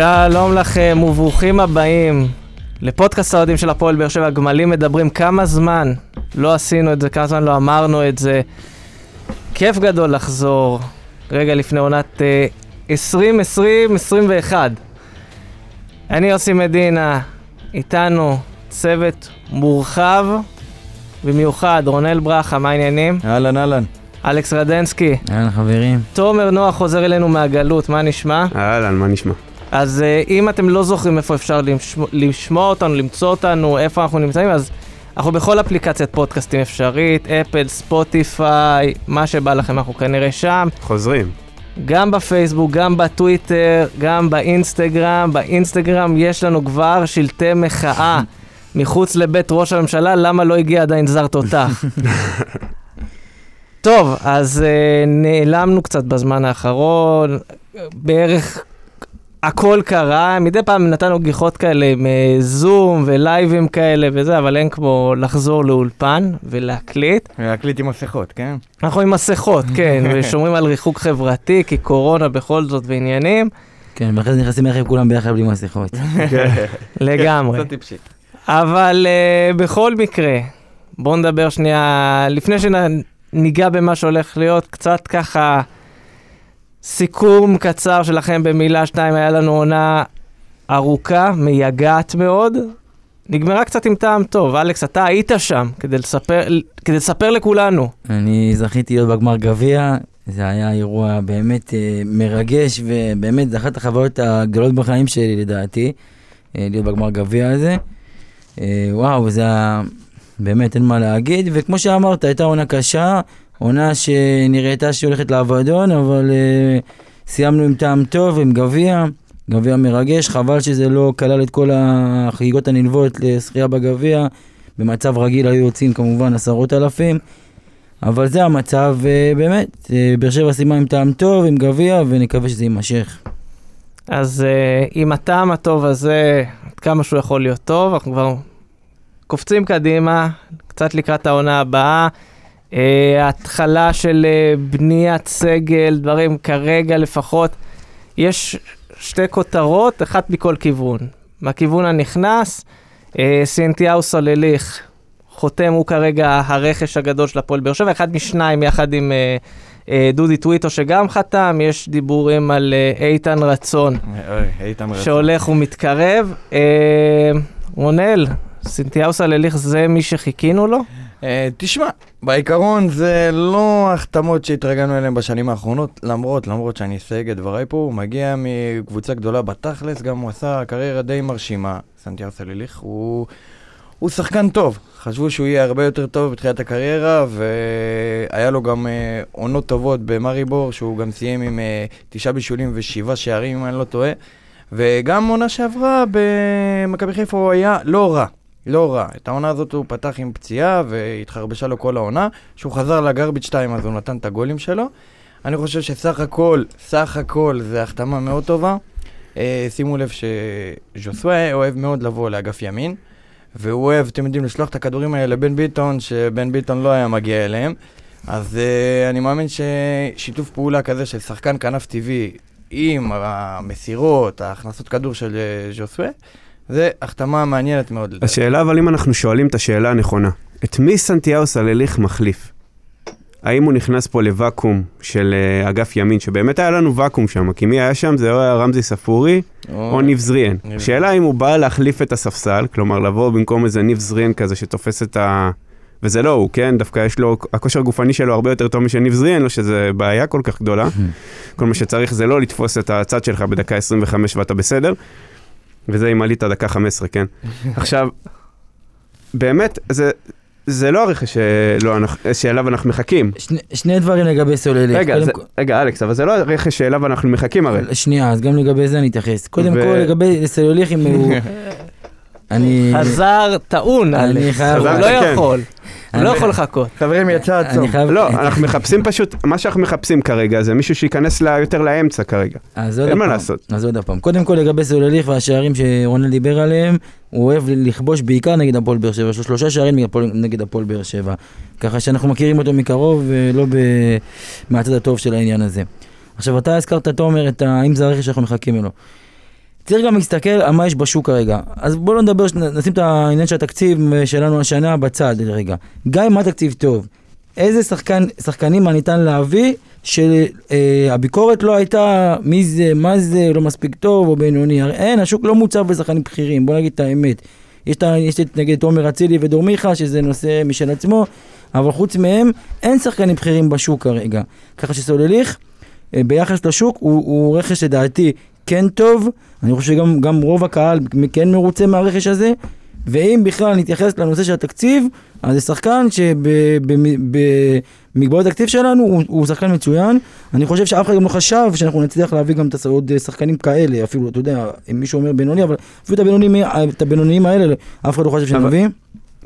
שלום לכם וברוכים הבאים לפודקאסט האוהדים של הפועל באר שבע, גמלים מדברים. כמה זמן לא עשינו את זה, כמה זמן לא אמרנו את זה. כיף גדול לחזור רגע לפני עונת uh, 2020-2021. אני יוסי מדינה, איתנו צוות מורחב במיוחד, רונל ברכה, מה העניינים? אהלן, אהלן. אלכס רדנסקי. אהלן חברים. תומר נוח חוזר אלינו מהגלות, מה נשמע? אהלן, מה נשמע? אז uh, אם אתם לא זוכרים איפה אפשר לשמוע, לשמוע אותנו, למצוא אותנו, איפה אנחנו נמצאים, אז אנחנו בכל אפליקציית פודקאסטים אפשרית, אפל, ספוטיפיי, מה שבא לכם, אנחנו כנראה שם. חוזרים. גם בפייסבוק, גם בטוויטר, גם באינסטגרם. באינסטגרם יש לנו כבר שלטי מחאה מחוץ לבית ראש הממשלה, למה לא הגיע עדיין זר תותח. טוב, אז uh, נעלמנו קצת בזמן האחרון, בערך הכל קרה, מדי פעם נתנו גיחות כאלה עם זום ולייבים כאלה וזה, אבל אין כמו לחזור לאולפן ולהקליט. להקליט עם מסכות, כן? אנחנו עם מסכות, כן, ושומרים על ריחוק חברתי, כי קורונה בכל זאת ועניינים. כן, ואחרי זה נכנסים לרכב כולם ביחד בלי מסכות. לגמרי. זאת טיפשית. אבל uh, בכל מקרה, בואו נדבר שנייה, לפני שניגע במה שהולך להיות, קצת ככה סיכום קצר שלכם במילה שתיים, היה לנו עונה ארוכה, מייגעת מאוד. נגמרה קצת עם טעם טוב. אלכס, אתה היית שם כדי לספר, כדי לספר לכולנו. אני זכיתי להיות בגמר גביע, זה היה אירוע באמת אה, מרגש, ובאמת זו אחת החוויות הגדולות בחיים שלי לדעתי, אה, להיות בגמר גביע הזה. אה, וואו, זה היה, באמת אין מה להגיד, וכמו שאמרת, הייתה עונה קשה, עונה שנראיתה שהיא הולכת לאבדון, אבל uh, סיימנו עם טעם טוב, עם גביע, גביע מרגש, חבל שזה לא כלל את כל החגיגות הנלוות לזכייה בגביע. במצב רגיל היו יוצאים כמובן עשרות אלפים, אבל זה המצב, ובאמת, uh, באר שבע סיימה עם טעם טוב, עם גביע, ונקווה שזה יימשך. אז uh, עם הטעם הטוב הזה, עד כמה שהוא יכול להיות טוב, אנחנו כבר קופצים קדימה, קצת לקראת העונה הבאה. Uh, התחלה של uh, בניית סגל, דברים כרגע לפחות. יש שתי כותרות, אחת מכל כיוון. מהכיוון הנכנס, uh, סינטיהו סולליך, חותם הוא כרגע הרכש הגדול של הפועל באר שבע, אחד משניים יחד עם דודי טוויטו שגם חתם, יש דיבורים על איתן רצון. שהולך ומתקרב. רונל, סינטיהו סולליך זה מי שחיכינו לו? Uh, תשמע, בעיקרון זה לא החתמות שהתרגלנו אליהן בשנים האחרונות, למרות, למרות שאני אסייג את דבריי פה, הוא מגיע מקבוצה גדולה בתכלס, גם הוא עשה קריירה די מרשימה, סנטיאר סליליך, הוא, הוא שחקן טוב, חשבו שהוא יהיה הרבה יותר טוב בתחילת הקריירה, והיה לו גם uh, עונות טובות במאריבור, שהוא גם סיים עם uh, תשעה בישולים ושבעה שערים, אם אני לא טועה, וגם עונה שעברה במכבי חיפה הוא היה לא רע. לא רע. את העונה הזאת הוא פתח עם פציעה והתחרבשה לו כל העונה. כשהוא חזר לגרביץ' 2 אז הוא נתן את הגולים שלו. אני חושב שסך הכל, סך הכל זה החתמה מאוד טובה. אה, שימו לב שז'וסווה אוהב מאוד לבוא לאגף ימין. והוא אוהב, אתם יודעים, לשלוח את הכדורים האלה לבן ביטון, שבן ביטון לא היה מגיע אליהם. אז uh, אני מאמין ששיתוף פעולה כזה של שחקן כנף טבעי עם המסירות, ההכנסות כדור של uh, ז'וסווה, זה החתמה מעניינת מאוד. השאלה אבל אם אנחנו שואלים את השאלה הנכונה, את מי סנטיהו סלליך מחליף? האם הוא נכנס פה לוואקום של uh, אגף ימין, שבאמת היה לנו ואקום שם, כי מי היה שם? זה היה רמזי ספורי או, או ניב זריאן. שאלה אם הוא בא להחליף את הספסל, כלומר לבוא במקום איזה ניב זריאן כזה שתופס את ה... וזה לא הוא, כן? דווקא יש לו, הכושר הגופני שלו הרבה יותר טוב משניב זריאן, לא שזה בעיה כל כך גדולה. כל מה שצריך זה לא לתפוס את הצד שלך בדקה 25 ואתה בסדר. וזה אם עלית דקה 15, כן? עכשיו, באמת, זה, זה לא הרכש שלא, שאליו אנחנו מחכים. שני, שני דברים לגבי סולליך. רגע, זה, כל... רגע, אלכס, אבל זה לא הרכש שאליו אנחנו מחכים הרי. שנייה, אז גם לגבי זה אני אתייחס. קודם ו- כל, לגבי סולליך, אם הוא... אני... חזר טעון, אלכס. הוא לא כן. יכול. הוא לא יכול לחכות. חברים, יצא הצום. חייב... לא, אנחנו מחפשים פשוט, מה שאנחנו מחפשים כרגע זה מישהו שייכנס יותר לאמצע כרגע. אין מה לעשות. אז עוד פעם. קודם כל לגבי סולליך והשערים שרונל דיבר עליהם, הוא אוהב לכבוש בעיקר נגד הפועל באר שבע, יש לו שלושה שערים נגד הפועל- באר שבע. ככה שאנחנו מכירים אותו מקרוב, ולא ב... מהצד הטוב של העניין הזה. עכשיו, אתה הזכרת, תומר, את. האם זה הרכש שאנחנו מחכים לו. צריך גם להסתכל על מה יש בשוק כרגע. אז בואו לא נדבר, נשים את העניין של התקציב אה, שלנו השנה בצד רגע. גם אם התקציב טוב, איזה שחקן, שחקנים מה ניתן להביא שהביקורת לא הייתה מי זה, מה זה, לא מספיק טוב או בינוני. אין, השוק לא מוצב בשחקנים בכירים, בוא נגיד את האמת. יש, את, יש את נגיד תומר אצילי ודור מיכה, שזה נושא משל עצמו, אבל חוץ מהם, אין שחקנים בכירים בשוק כרגע. ככה שסולליך, אה, ביחס לשוק, הוא, הוא רכש לדעתי כן טוב, אני חושב שגם גם רוב הקהל כן מרוצה מהרכש הזה, ואם בכלל נתייחס לנושא של התקציב, אז זה שחקן שבמגבלות התקציב שלנו הוא, הוא שחקן מצוין. אני חושב שאף אחד גם לא חשב שאנחנו נצליח להביא גם עוד שחקנים כאלה, אפילו, אתה יודע, אם מישהו אומר בינוני, אבל אפילו את הבינוניים, את הבינוניים האלה, אף אחד לא חשב שנביא.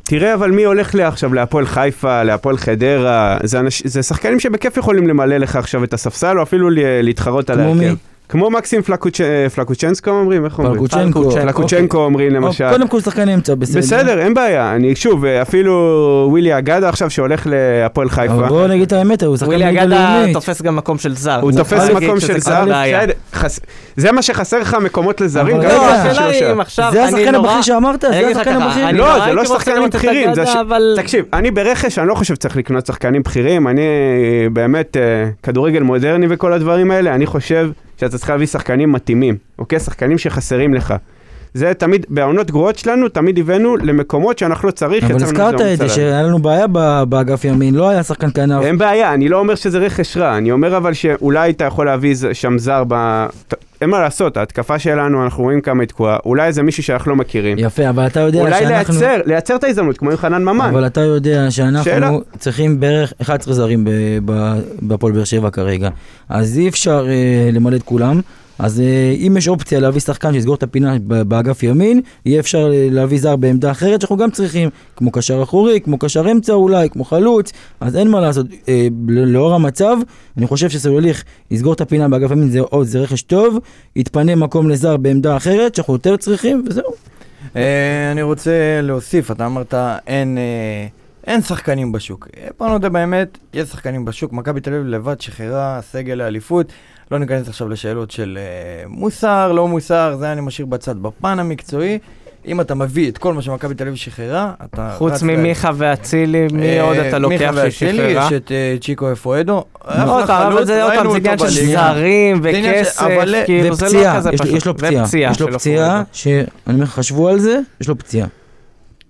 תראה אבל מי הולך לי עכשיו להפועל חיפה, להפועל חדרה, זה, אנש, זה שחקנים שבכיף יכולים למלא לך עכשיו את הספסל או אפילו להתחרות על? ההרכב. כמו מקסים פלקוצ'... פלקוצ'נסקו אומרים? איך אומרים? פלקוצ'נקו. פלקוצ'נקו. אומרים אוקיי. למשל. קודם כל שחקן אמצע, בסדר. בסדר, אין בעיה. אני שוב, אפילו ווילי אגדה עכשיו שהולך להפועל חיפה. אבל בואו נגיד את האמת, הוא שחקן ווילי אגדה. תופס גם מקום של זר. הוא תופס מקום של זר, זה מה שחסר לך מקומות לזרים, לא, השאלה היא. אם עכשיו, זה השחקן הבכיר שאמרת, זה השחקן הבכיר. לא, זה לא שחקנים בכירים. תקשיב, אני ברכש, אני לא חושב שצריך לקנות שחקנים בכירים, אני אה, באמת, אה, כדורגל מודרני וכל הדברים האלה, אני חושב שאתה צריך להביא שחקנים מתאימים, אוקיי? שחקנים שחסרים לך. זה תמיד, בעונות גרועות שלנו, תמיד הבאנו למקומות שאנחנו לא צריך. אבל הזכרת את זה. שהיה לנו בעיה באגף ימין, לא היה שחקן כנף. אין בעיה, אני לא אומר שזה רכש רע, אני אומר אבל שאולי אתה יכול להביא שם זר ב... אין מה לעשות, ההתקפה שלנו, אנחנו רואים כמה היא תקועה, אולי זה מישהו שאנחנו לא מכירים. יפה, אבל אתה יודע אולי שאנחנו... לייצר, לייצר את ההזדמנות, כמו עם חנן ממן. אבל אתה יודע שאנחנו שאלה. צריכים בערך 11 זרים ב- ב- בהפועל באר שבע כרגע. אז אי אפשר אה, למלא את כולם. אז אה, אם יש אופציה להביא שחקן שיסגור את הפינה באגף ימין, יהיה אפשר אה, להביא זר בעמדה אחרת שאנחנו גם צריכים, כמו קשר אחורי, כמו קשר אמצע אולי, כמו חלוץ, אז אין מה לעשות. אה, לאור המצב, אני חושב שסולליך יסגור את הפינה באגף ימין, זה, עוד- זה רכש טוב, יתפנה מקום לזר בעמדה אחרת שאנחנו יותר צריכים, וזהו. אה, אני רוצה להוסיף, אתה אמרת אין, אה, אין שחקנים בשוק. אה, בוא נודה באמת, יש שחקנים בשוק. מכבי תל אביב לבד שחררה סגל לאליפות. לא ניכנס עכשיו לשאלות של אה, מוסר, לא מוסר, זה אני משאיר בצד. בפן המקצועי, אם אתה מביא את כל מה שמכבי תל אביב שחררה, אתה... חוץ ממיכה ואצילי, מי אה, עוד אתה לוקח מיכה ואצילי, ששחררה? יש את אה, צ'יקו אפואדו. עוד פעם, אבל זה עוד פעם, זה עניין של זרים וכסף, כאילו זה לא כזה פשוט. יש לו פציעה, יש לו פציעה. שאני אומר לך, חשבו על זה, יש לו פציעה.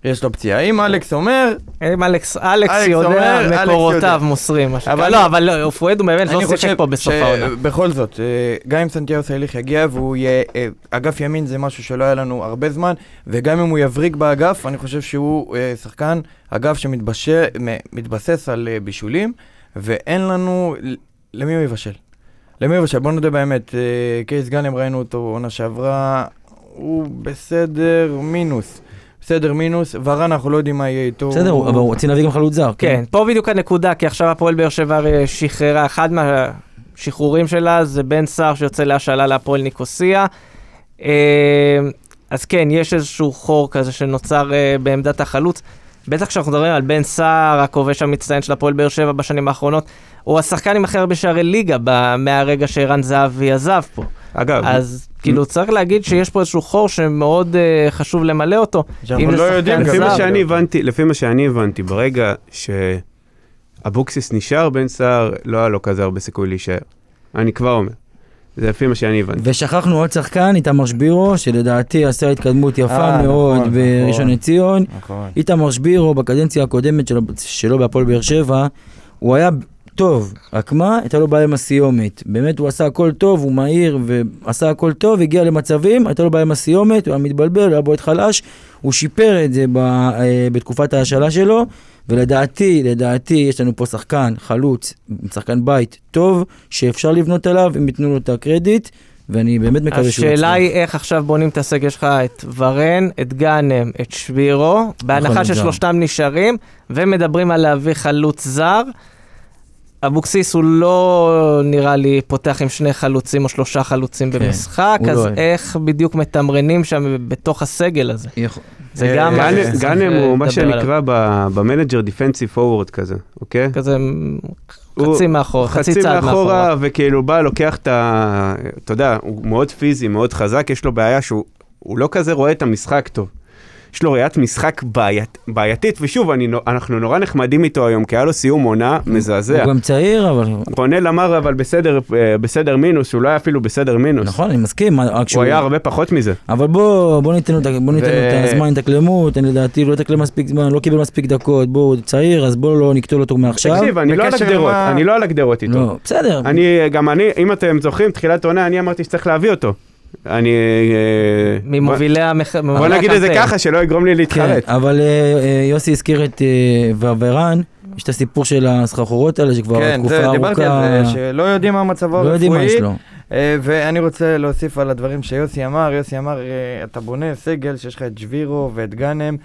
יש לו פציעה. אם אלכס אומר, אם אלכס, אלכס יודע, מקורותיו. מוסרים. אבל- לא, אבל לא, פואד הוא באמת לא שיחק פה בסוף העונה. שבכל זאת, אה, גם אם סנטיאגו סייליך יגיע והוא יהיה, אה, אגף ימין זה משהו שלא היה לנו הרבה זמן, וגם אם הוא יבריק באגף, אני חושב שהוא אה, שחקן אגף שמתבסס על בישולים, ואין לנו, למי הוא יבשל? למי הוא יבשל? בוא נודה באמת, קייס גאנם ראינו אותו עונה שעברה, הוא בסדר מינוס. בסדר מינוס, ורן אנחנו לא יודעים מה יהיה איתו. בסדר, הוא- אבל רוצים להביא גם חלוץ זר. כן, פה בדיוק הנקודה, כי עכשיו הפועל באר שבע שחררה, אחד מהשחרורים שלה זה בן סער שיוצא להשאלה להפועל ניקוסיה. אה, אז כן, יש איזשהו חור כזה שנוצר אה, בעמדת החלוץ. בטח כשאנחנו מדברים על בן סער, הכובש המצטיין של הפועל באר שבע בשנים האחרונות, הוא השחקן עם הכי הרבה שערי ליגה ב- מהרגע שערן זהבי עזב פה. אגב, אז כאילו צריך להגיד שיש פה איזשהו חור שמאוד אה, חשוב למלא אותו. אם לא יודעים לפי מה. שאני הבנתי, לפי מה שאני הבנתי, ברגע שאבוקסיס נשאר, בן סער לא היה לו כזה הרבה סיכוי להישאר. אני כבר אומר. זה לפי מה שאני הבנתי. ושכחנו עוד שחקן, איתמר שבירו, שלדעתי עשה התקדמות יפה אה, מאוד נכון, בראשון נכון. לציון. נכון. איתמר שבירו, בקדנציה הקודמת שלו, שלו בהפועל באר שבע, הוא היה טוב, רק מה? הייתה לו בעיה עם הסיומת. באמת הוא עשה הכל טוב, הוא מהיר ועשה הכל טוב, הגיע למצבים, הייתה לו בעיה עם הסיומת, הוא היה מתבלבל, היה בועט חלש, הוא שיפר את זה ב, אה, בתקופת ההשאלה שלו, ולדעתי, לדעתי, יש לנו פה שחקן, חלוץ, שחקן בית טוב, שאפשר לבנות עליו, אם ייתנו לו את הקרדיט, ואני באמת מקווה שהוא השאלה היא איך עכשיו בונים את הסגל שלך, את ורן, את גאנם, את שבירו, בהנחה זר. ששלושתם נשארים, ומדברים על להביא חלוץ זר. אבוקסיס הוא לא נראה לי פותח עם שני חלוצים או שלושה חלוצים כן, במשחק, אז לא. איך בדיוק מתמרנים שם בתוך הסגל הזה? יכול- זה אה, גם... גאנם- משהו גאנם- אה, הוא מה. שנקרא ב- ב manager defensive forward כזה, אוקיי? כזה חצי מאחור, חצי חצי צעד מאחורה, מאחורה. וכאילו בא, לוקח את ה... אתה יודע, הוא מאוד פיזי, מאוד חזק, יש לו בעיה שהוא הוא לא כזה רואה את המשחק טוב. יש לו ראיית משחק בעיית, בעייתית, ושוב, אני, נו- אנחנו נורא נחמדים איתו היום, כי היה לו סיום עונה מזעזע. הוא גם צעיר, אבל... רונל אמר אבל בסדר, אה, בסדר מינוס, הוא לא היה אפילו בסדר מינוס. נכון, אני מסכים, הוא שהוא... היה הרבה פחות מזה. אבל בוא, בוא ניתן לו, את ה- בוא ניתן לו ו- את הזמן, התאקלמות, אני לדעתי לא התאקלם מספיק זמן, לא קיבל מספיק דקות, בואו, הוא צעיר, אז בואו לא נקטול אותו מעכשיו. תקשיב, אני לא על הגדרות, למה- אני לא על הגדרות איתו. לא, בסדר. אני, גם אני, אם אתם זוכרים, תחילת עונה, אני אמרתי שצריך להביא אותו. אני... אה, ממובילי המח... בוא נגיד את זה. ככה, שלא יגרום לי כן, להתחרט. אבל אה, אה, יוסי הזכיר את ורן, יש את הסיפור של הסחרחורות האלה שכבר כן, תקופה זה, ארוכה, דיברתי על זה, שלא יודעים מה מצבו לא יודעים מה יש הרפואי. לו. ואני רוצה להוסיף על הדברים שיוסי אמר. יוסי אמר, אתה בונה סגל שיש לך את שבירו ואת גאנם,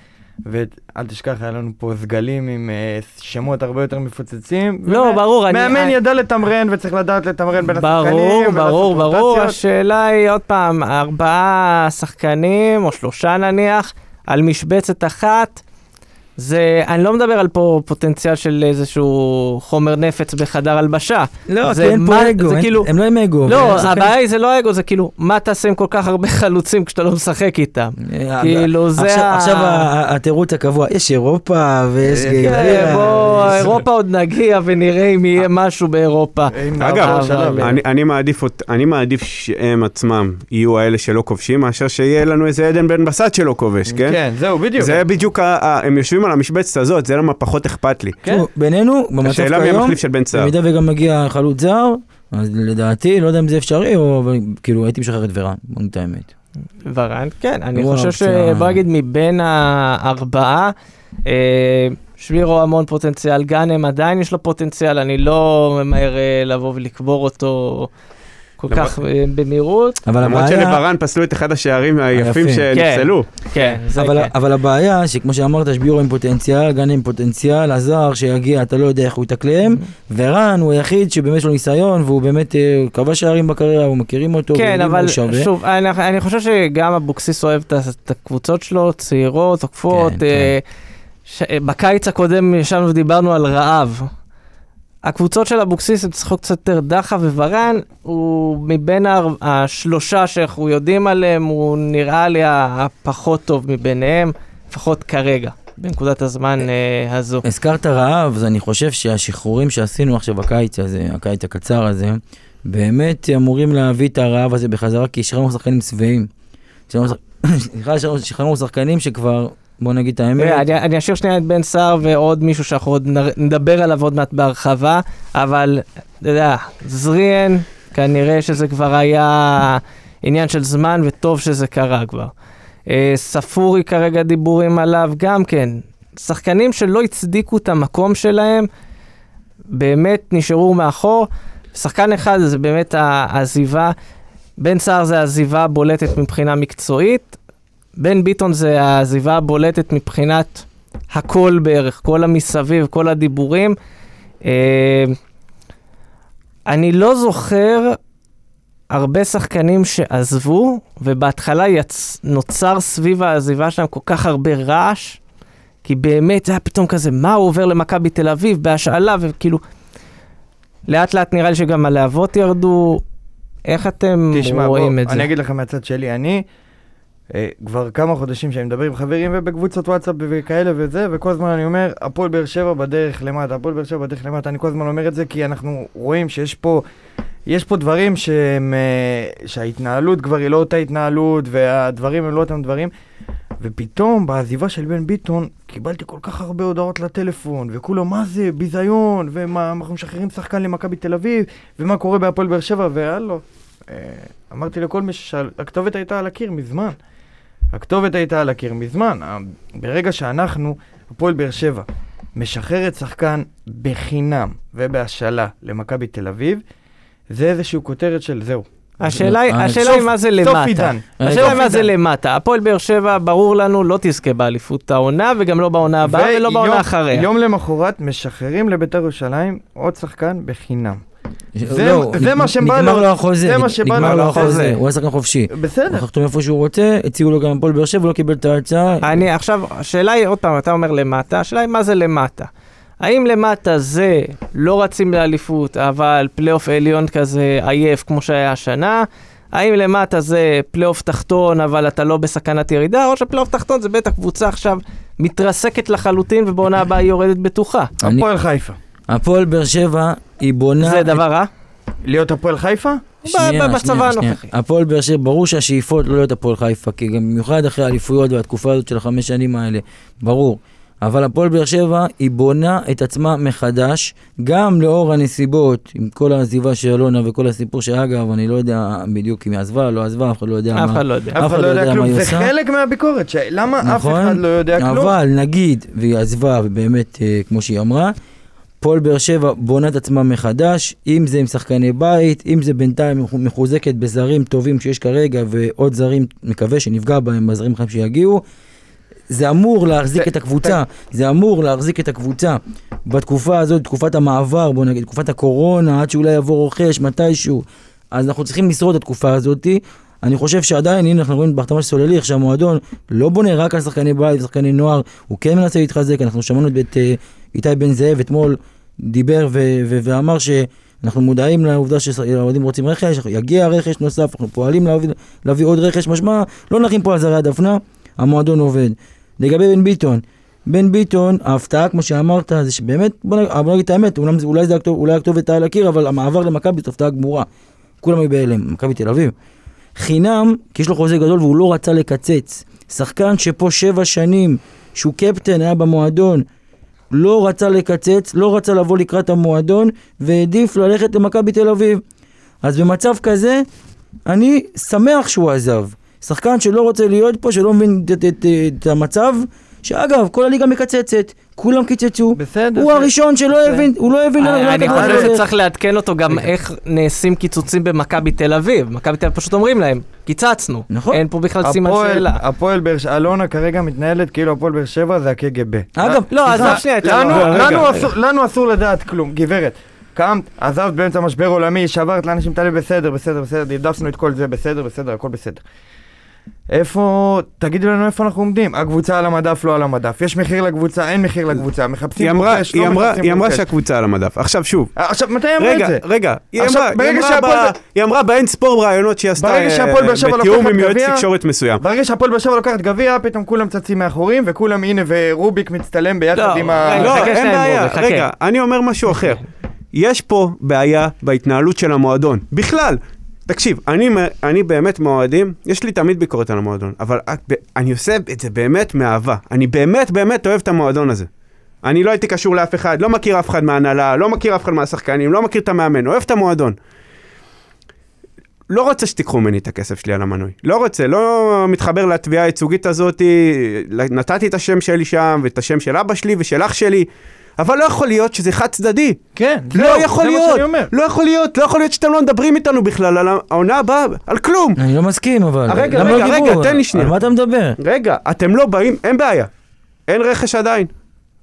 ואל תשכח, היה לנו פה סגלים עם אה, שמות הרבה יותר מפוצצים. לא, ומא- ברור. מאמן אני- ידע לתמרן וצריך לדעת לתמרן בין השחקנים. ברור, ברור, ברור. השאלה היא עוד פעם, ארבעה שחקנים, או שלושה נניח, על משבצת אחת. זה, אני לא מדבר על פה פוטנציאל של איזשהו חומר נפץ בחדר הלבשה. לא, זה כי אין מה- פה אגו, זה אין- כאילו- הם לא עם אגו. לא, הבעיה היא זה לא אגו, זה כאילו, מה תעשה עם כל כך הרבה חלוצים כשאתה לא משחק איתם? אה, כאילו, זה עכשיו- ה- עכשיו התירוץ הקבוע, יש אירופה ויש גביע. כן, בוא, יש- אירופה עוד נגיע ונראה אם יהיה משהו באירופה. אגב. אני, אני, מעדיף, אות- אני מעדיף שהם עצמם יהיו האלה שלא כובשים, מאשר שיהיה לנו איזה עדן בן בסט שלא כובש, כן? כן, זהו, בדיוק. זה בדיוק, הם יושבים על המשבצת הזאת, זה למה פחות אכפת לי. כן. בינינו, במצב השאלה מי כיום, המחליף של בן סער. במידה וגם מגיע חלוץ זר, אז לדעתי, לא יודע אם זה אפשרי, או אבל כאילו הייתי משחרר את ורן, בוא נגיד את האמת. ורן, כן, אני חושב ש... האופציה- בוא נגיד מבין הארבעה, אה, שבירו המון פוטנציאל, גאנם עדיין יש לו פוטנציאל, אני לא ממהר אה, לבוא ולקבור אותו כל למרות- כך אה, במהירות. אבל למרות הבעיה... שלברן פסלו את אחד השערים היפים. שנפסלו. כן, זה אבל, כן. אבל הבעיה שכמו שאמרת שבירו עם פוטנציאל, גן עם פוטנציאל, הזר שיגיע אתה לא יודע איך הוא יתאקלם, ורן הוא היחיד שבאמת יש לו ניסיון והוא באמת אה, כבש שערים בקריירה, הוא מכירים אותו, כן, אבל. שוב, אני, אני חושב שגם אבוקסיס אוהב את, הקבוצות שלו, צעירות, עוקפות. כן, אה, ש... בקיץ הקודם ישבנו ודיברנו על רעב. הקבוצות של אבוקסיס הן צריכות קצת יותר דחה, וורן הוא מבין השלושה שאנחנו יודעים עליהם, הוא נראה לי הפחות טוב מביניהם, לפחות כרגע, בנקודת הזמן אה, הזו. הזכרת רעב, אז אני חושב שהשחרורים שעשינו עכשיו בקיץ הזה, הקיץ הקצר הזה, באמת אמורים להביא את הרעב הזה בחזרה, כי שחררנו שחקנים שבעים. סליחה, שחררנו שחקנים שכבר, בוא נגיד את האמת, אני, אני אשאיר שנייה את בן סער ועוד מישהו שאנחנו עוד נדבר עליו עוד מעט בהרחבה, אבל אתה יודע, זריאן, כנראה שזה כבר היה עניין של זמן, וטוב שזה קרה כבר. אה, ספורי כרגע דיבורים עליו, גם כן. שחקנים שלא הצדיקו את המקום שלהם, באמת נשארו מאחור. שחקן אחד זה באמת העזיבה. בן סער זה העזיבה הבולטת מבחינה מקצועית, בן ביטון זה העזיבה הבולטת מבחינת הכל בערך, כל המסביב, כל הדיבורים. אה, אני לא זוכר הרבה שחקנים שעזבו, ובהתחלה יצ... נוצר סביב העזיבה שלהם כל כך הרבה רעש, כי באמת זה היה פתאום כזה, מה הוא עובר למכבי תל אביב בהשאלה, וכאילו, לאט לאט נראה לי שגם הלהבות ירדו. איך אתם תשמע, בוא, רואים את זה? אני אגיד לך מהצד שלי, אני כבר כמה חודשים שאני מדבר עם חברים ובקבוצות וואטסאפ וכאלה וזה, וכל הזמן אני אומר, הפועל באר שבע בדרך למטה, הפועל באר שבע בדרך למטה, אני כל הזמן אומר את זה כי אנחנו רואים שיש פה, יש פה דברים שהם, אה, שההתנהלות כבר היא לא אותה התנהלות, והדברים הם לא אותם דברים, ופתאום בעזיבה של בן ביטון קיבלתי כל כך הרבה הודעות לטלפון, וכולו מה זה, ביזיון, ומה, אנחנו משחררים שחקן למכבי תל אביב, ומה קורה בהפועל באר שבע, והלו. אה, אמרתי לכל מי ששאל, הכתובת הייתה על הקיר מזמן. הכתובת הייתה על הקיר מזמן. ברגע שאנחנו, הפועל באר שבע, משחררת שחקן בחינם ובהשאלה למכבי תל אביב, זה איזושהי כותרת של זהו. השאלה היא, אה, היא מה זה למטה. השאלה היא סוף מה זה. למטה. הפועל באר שבע, ברור לנו, לא תזכה באליפות העונה, וגם לא בעונה הבאה, ולא בעונה אחריה. יום למחרת משחררים לביתר ירושלים עוד שחקן בחינם. זה- לא, זה מה שבא נגמר לו- לו החוזה, זה מה שבא נגמר לו לו החוזה. הוא היה שחקן חופשי. בסדר. הוא לחתום איפה שהוא רוצה, הציעו לו גם הפועל באר שבע, הוא לא קיבל את ההצעה. אני עכשיו, השאלה היא, עוד פעם, אתה אומר למטה, השאלה היא מה זה למטה. האם למטה זה לא רצים לאליפות, אבל פלייאוף עליון כזה עייף כמו שהיה השנה? האם למטה זה פלייאוף תחתון, אבל אתה לא בסכנת ירידה, או שפלייאוף תחתון זה בטח קבוצה עכשיו מתרסקת לחלוטין, ובעונה הבאה היא יורדת בטוחה. הפועל חיפה. הפועל באר שבע היא בונה... זה דבר רע? להיות הפועל חיפה? שנייה, שנייה. הנוכחי. הפועל באר שבע, ברור שהשאיפות לא להיות הפועל חיפה, כי גם במיוחד אחרי האליפויות והתקופה הזאת של החמש שנים האלה, ברור. אבל הפועל באר שבע, היא בונה את עצמה מחדש, גם לאור הנסיבות, עם כל העזיבה של אלונה וכל הסיפור שאגב, אני לא יודע בדיוק אם היא עזבה, לא עזבה, אף אחד לא יודע אף מה. אחד לא יודע. אף אחד לא יודע מה כלום. זה עושה. חלק מהביקורת. ש- למה אף נכון, אחד לא יודע כלום? אבל נגיד, והיא עזבה, ובאמת, אה, כמו שהיא אמרה, פועל באר שבע בונה את עצמה מחדש, אם זה עם שחקני בית, אם זה בינתיים מחו- מחוזקת בזרים טובים שיש כרגע, ועוד זרים, מקווה שנפגע בהם בזרים חיים שיגיעו. זה אמור להחזיק את הקבוצה, זה אמור להחזיק את הקבוצה בתקופה הזאת, תקופת המעבר, בוא נגיד, תקופת הקורונה, עד שאולי יבוא רוכש מתישהו. אז אנחנו צריכים לשרוד את התקופה הזאת. אני חושב שעדיין, הנה אנחנו רואים בהחתמה של סולליך שהמועדון לא בונה רק על שחקני בית ושחקני נוער, הוא כן מנסה להתחזק, אנחנו שמענו את אה, איתי בן זאב אתמול דיבר ו- ו- ואמר שאנחנו מודעים לעובדה שהאוהדים רוצים רכש, יגיע רכש נוסף, אנחנו פועלים להביא, להביא עוד רכש, משמע לא נחים פה על זרי הדפנה, המועדון עובד. לגבי בן ביטון, בן ביטון, ההפתעה כמו שאמרת, זה שבאמת, בוא נגיד, את האמת, אולי הכתוב- אולי הכתובת על הקיר, אבל המעבר למכבי זאת הפתעה גמורה. כולם היו בהלם, מכבי תל אביב. חינם, כי יש לו חוזה גדול והוא לא רצה לקצץ. שחקן שפה שבע שנים, שהוא קפטן, היה במועדון, לא רצה לקצץ, לא רצה לבוא לקראת המועדון, והעדיף ללכת למכבי תל אביב. אז במצב כזה, אני שמח שהוא עזב. שחקן שלא רוצה להיות פה, שלא מבין את, את, את, את המצב, שאגב, כל הליגה מקצצת, כולם קיצצו. בסדר. הוא הראשון שלא הבין, הוא לא הבין אני חושב. שצריך לעדכן אותו גם איך נעשים קיצוצים במכבי תל אביב. מכבי תל אביב פשוט אומרים להם, קיצצנו. נכון. אין פה בכלל סימן שאלה. הפועל באר שבע, אלונה כרגע מתנהלת כאילו הפועל באר שבע זה הקג"ב. אגב, לא, סליחה, עזוב שנייה את לנו, אלונה. אסור, לדעת כלום, גברת. קמת, עזבת באמצע משבר עולמי, שברת לאנשים את הלב, בסדר, בסדר, בסדר, דפדפנו את כל זה, בסדר, בסדר, הכל בסדר. איפה, תגידו לנו איפה אנחנו עומדים. הקבוצה על המדף, לא על המדף. יש מחיר לקבוצה, אין מחיר לקבוצה. מחפשים היא אמרה, רוכש, היא לא אמרה, מחפשים היא אמרה. שהקבוצה על המדף. עכשיו שוב, עכשיו, מתי היא אמרה את רגע, זה? רגע, היא עכשיו, אמרה, היא ברגע אמרה שהפועל ב- היא אמרה באין ספור רעיונות שהיא עשתה ברגע שהפועל באר שבע אה, בתיאום לוקחת עם יועץ גביע- תקשורת מסוים. ברגע שהפועל באר שבע לוקחת גביע, פתאום כולם צצים מאחורים, וכולם, הנה, ורוביק מצטלם ביחד לא, עם ה... רגע, לא, חכה אין בעיה, בוא, חכה. רגע, אני אומר משהו אחר. יש פה בעיה בהתנהלות של המועדון. בכלל, תקשיב, אני, אני באמת מהאוהדים, יש לי תמיד ביקורת על המועדון, אבל אני עושה את זה באמת מאהבה. אני באמת באמת אוהב את המועדון הזה. אני לא הייתי קשור לאף אחד, לא מכיר אף אחד מההנהלה, לא מכיר אף אחד מהשחקנים, לא מכיר את המאמן, אוהב את המועדון. לא רוצה שתיקחו ממני את הכסף שלי על המנוי. לא רוצה, לא מתחבר לתביעה הייצוגית הזאת, נתתי את השם שלי שם, ואת השם של אבא שלי ושל אח שלי, אבל לא יכול להיות שזה חד צדדי. כן, לא זהו, יכול זה מה להיות, שאני אומר. לא יכול להיות, לא יכול להיות שאתם לא מדברים איתנו בכלל על העונה הבאה, על כלום. אני לא מסכים, אבל... רגע, למה רגע, לא רגע, דיברו? תן לי שנייה. על מה אתה מדבר? רגע, אתם לא באים, אין בעיה. אין רכש עדיין.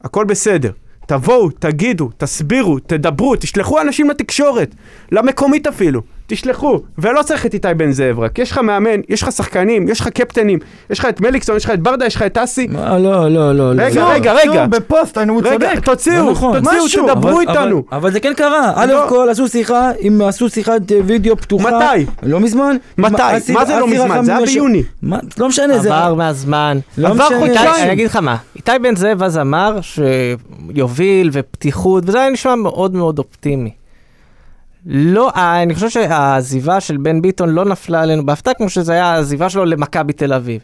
הכל בסדר. תבואו, תגידו, תסבירו, תדברו, תשלחו אנשים לתקשורת, למקומית אפילו. תשלחו, ולא צריך את איתי בן זאב רק, יש לך מאמן, יש לך שחקנים, יש לך קפטנים, יש לך את מליקסון, יש לך את ברדה, יש לך את אסי. לא, לא, לא. לא. רגע, צור, רגע, רגע. צור, בפוסט, אני- הוא רגע, צודק. תוציאו, לא נכון. תוציאו, משהו. תדברו אבל- איתנו. אבל, אבל זה כן קרה. א' לא. כל עשו שיחה, אם עשו שיחת אה, וידאו פתוחה. מתי? לא מזמן. מתי? מה זה לא מזמן? זה היה ביוני. מה? לא משנה, זה... עבר מהזמן. לא עבר. חודשיים. אני אגיד לך מה, איתי בן זאב אז אמר שיוביל ופתיחות, וזה היה נשמע מאוד מאוד אופטימי. לא, אני חושב שהעזיבה של בן ביטון לא נפלה עלינו בהפתעה, כמו שזה היה העזיבה שלו למכבי תל אביב.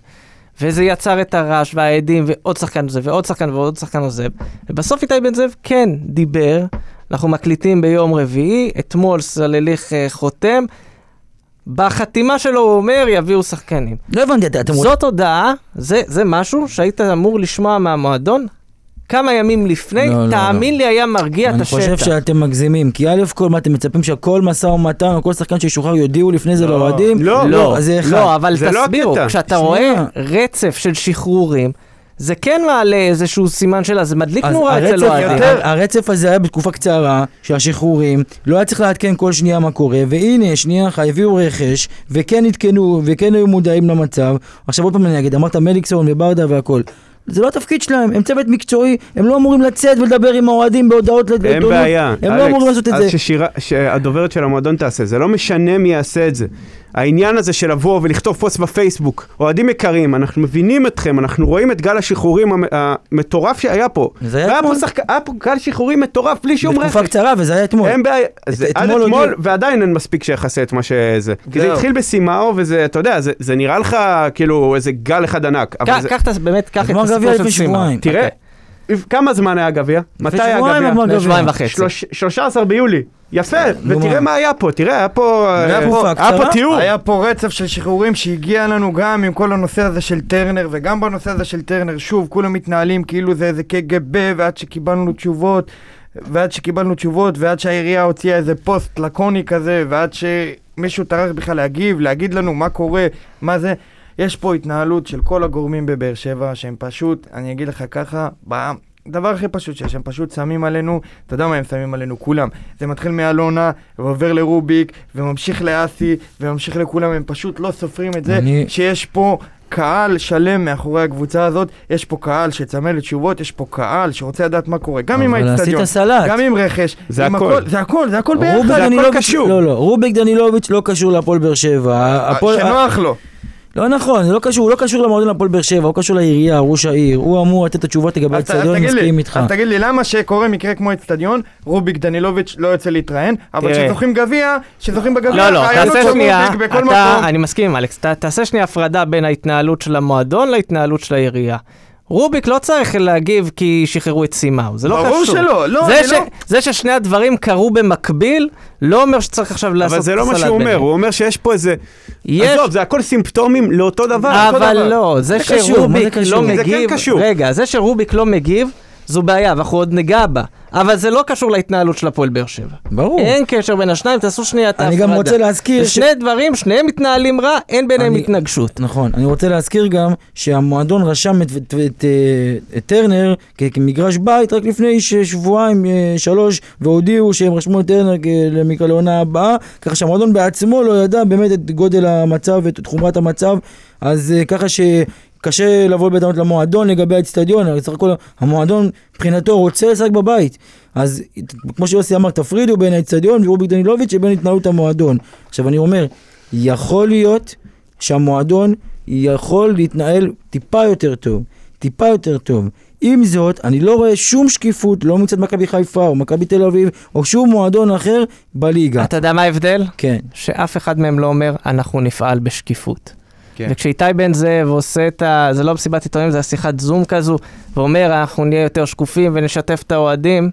וזה יצר את הרעש והעדים, ועוד שחקן זה, ועוד שחקן ועוד שחקן עוזב. ובסוף איתי בן זאב כן דיבר, אנחנו מקליטים ביום רביעי, אתמול סלליך אה, חותם. בחתימה שלו הוא אומר, יביאו שחקנים. לא הבנתי, אתה- אתם רוצים... זאת הודעה, זה, זה משהו שהיית אמור לשמוע מהמועדון כמה ימים לפני, לא, לא, תאמין לי, היה מרגיע את אני השטח. חושב שאתם מגזימים, כי א' כל מה אתם מצפים שכל משא ומתן או כל שחקן שישוחרר יודיעו לפני זה לא, לאוהדים? לא, לא, זה אחד. לא, אבל זה לא תסבירו, הקטע. כשאתה שנייה. רואה רצף של שחרורים, זה כן מעלה איזשהו סימן שלה, זה מדליק אז נורה אצל אוהדים. הרצף הזה היה בתקופה קצרה, של השחרורים, לא היה צריך לעדכן כל שנייה מה קורה, והנה, שנייה אחת, הביאו רכש, וכן עדכנו, וכן היו מודעים למצב. עכשיו עוד פעם אני אגיד, אמרת מליקסון וברדה והכל. זה לא התפקיד שלהם, הם צוות מקצועי, הם לא אמורים לצאת ולדבר עם האוהדים בהודעות אין לעיתונות. בעיה. הם לא אמורים לעשות את זה. אז שהדוברת של המועדון תעשה, זה לא משנה מי יעשה את זה. העניין הזה של לבוא ולכתוב פוסט בפייסבוק, אוהדים יקרים, אנחנו מבינים אתכם, אנחנו רואים את גל השחרורים המ- המטורף שהיה פה. זה היה אתמול. שחק- היה פה גל שחרורים מטורף בלי שום רכש. בתקופה קצרה, וזה היה אתמול. אין בעיה, זה עד אתמול הודיעו- ועדיין אין מספיק שיכסה את מה שזה. כי זה. התחיל בסימאו, וזה, אתה יודע, זה- זה נראה לך כאילו איזה גל אחד ענק. קח באמת, קח את הסיפור של. שבועיים. תראה, כמה זמן היה הגביע? מתי היה הגביע? לפני גביע. שבועיים וחצי. שלוש- 13 ביולי. יפה, נו, ותראה מה? היה פה, תראה, היה פה... היה אה? תיאור. היה פה רצף של שחרורים שהגיע לנו גם עם כל הנושא הזה של טרנר, וגם בנושא הזה של טרנר, שוב, כולם מתנהלים כאילו זה איזה קג"ב, ועד שקיבלנו תשובות, ועד שקיבלנו תשובות, ועד שהעירייה הוציאה איזה פוסט לקוני כזה, ועד שמישהו טרח בכלל להגיב, להגיד לנו מה קורה, מה זה. יש פה התנהלות של כל הגורמים בבאר שבע, שהם פשוט, אני אגיד לך ככה, בעם. הדבר הכי פשוט שיש, הם פשוט שמים עלינו, אתה יודע מה הם שמים עלינו? כולם. זה מתחיל מאלונה, ועובר לרוביק, וממשיך לאסי, וממשיך לכולם, הם פשוט לא סופרים את זה, אני- שיש פה קהל שלם מאחורי הקבוצה הזאת, יש פה קהל שצמא לתשובות, יש פה קהל שרוצה לדעת מה קורה, גם עם האצטדיון. גם עם רכש, זה עם הכל. זה הכל, זה הכל ביחד. זה הכל דנילוביץ', קשור. לא, לא, רוביק דנילוביץ' לא קשור להפועל באר שבע. הפועל- שנוח לו. לא נכון, זה לא קשור, הוא לא קשור למועדון הפועל באר שבע, הוא קשור לעירייה, ראש העיר, הוא אמור לתת את התשובות לגבי האצטדיון, לי, מסכים איתך. אז תגיד לי, למה שקורה מקרה כמו אצטדיון, רוביק דנילוביץ' לא יוצא להתראיין, אבל. כשזוכים גביע, כשזוכים בגביע, לא, לא, תעשה שנייה, אתה. אני מסכים עם אלכס, תעשה שנייה הפרדה בין ההתנהלות של המועדון להתנהלות של העירייה. רוביק לא צריך להגיב כי שחררו את סימאו, זה לא קשור. ברור שלא, לא, זה, ש... לא... זה ששני הדברים קרו במקביל, לא אומר שצריך עכשיו לעשות אבל זה לא מה סלט שהוא אומר. הוא אומר שיש פה איזה... יש, עזוב, זה הכל סימפטומים לאותו דבר. אותו אבל דבר. לא, זה זה שרוביק? לא זה כן מגיב, קשור. רגע, זה שרוביק לא מגיב, זו בעיה, ואנחנו עוד ניגע בה. אבל זה לא קשור להתנהלות של הפועל באר שבע. ברור. אין קשר בין השניים, תעשו שנייה את אני ההפרדה. גם רוצה להזכיר זה ש- שני דברים, שניהם מתנהלים רע, אין ביניהם אני- התנגשות. נכון, אני רוצה להזכיר גם שהמועדון רשם את, את, את, אה, את טרנר כמגרש בית רק לפני ש- שבועיים, אה, שלוש, והודיעו שהם רשמו את טרנר כ- למק- לעונה הבאה, ככה שהמועדון בעצמו לא ידע באמת את גודל המצב ואת את חומרת המצב, אז אה, ככה שקשה לבוא בטענות למועדון לגבי האצטדיון, סך הכל המועדון מבחינתו רוצה לשחק בבית. אז כמו שיוסי אמר, תפרידו בין האצטדיון ורוביק דנילוביץ' לבין התנהלות המועדון. עכשיו אני אומר, יכול להיות שהמועדון יכול להתנהל טיפה יותר טוב, טיפה יותר טוב. עם זאת, אני לא רואה שום שקיפות, לא מצד מכבי חיפה או מכבי תל אביב, או שום מועדון אחר בליגה. אתה יודע מה ההבדל? כן. שאף אחד מהם לא אומר, אנחנו נפעל בשקיפות. כן. וכשאיתי בן זאב עושה את ה... זה לא מסיבת עיתונאים, זה השיחת זום כזו, ואומר, אנחנו נהיה יותר שקופים ונשתף את האוהדים,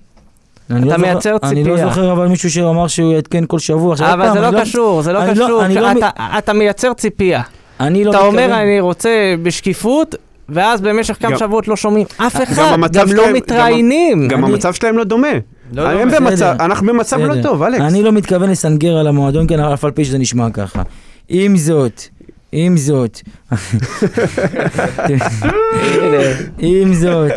אני אתה לא מייצר אני לא ציפייה. זוכר אבל מישהו שאמר שהוא יעדכן כל שבוע. אבל פעם, זה אני לא קשור, זה לא לא- קשור. לא אתה- אתה מייצר ציפייה. אני לא אתה אומר, מתכוון- אני רוצה בשקיפות, ואז במשך כמה גם- שבועות לא שומעים אף גם אחד, גם לא שלהם- מתראיינים. גם אני- המצב שלהם לא דומה. לא הם דומה. במצב. אנחנו במצב לא. טוב, אלכס. אני לא מתכוון לסנגר על המועדון, כן, אף על פי שזה נשמע ככה. עם זאת, עם זאת, עם זאת,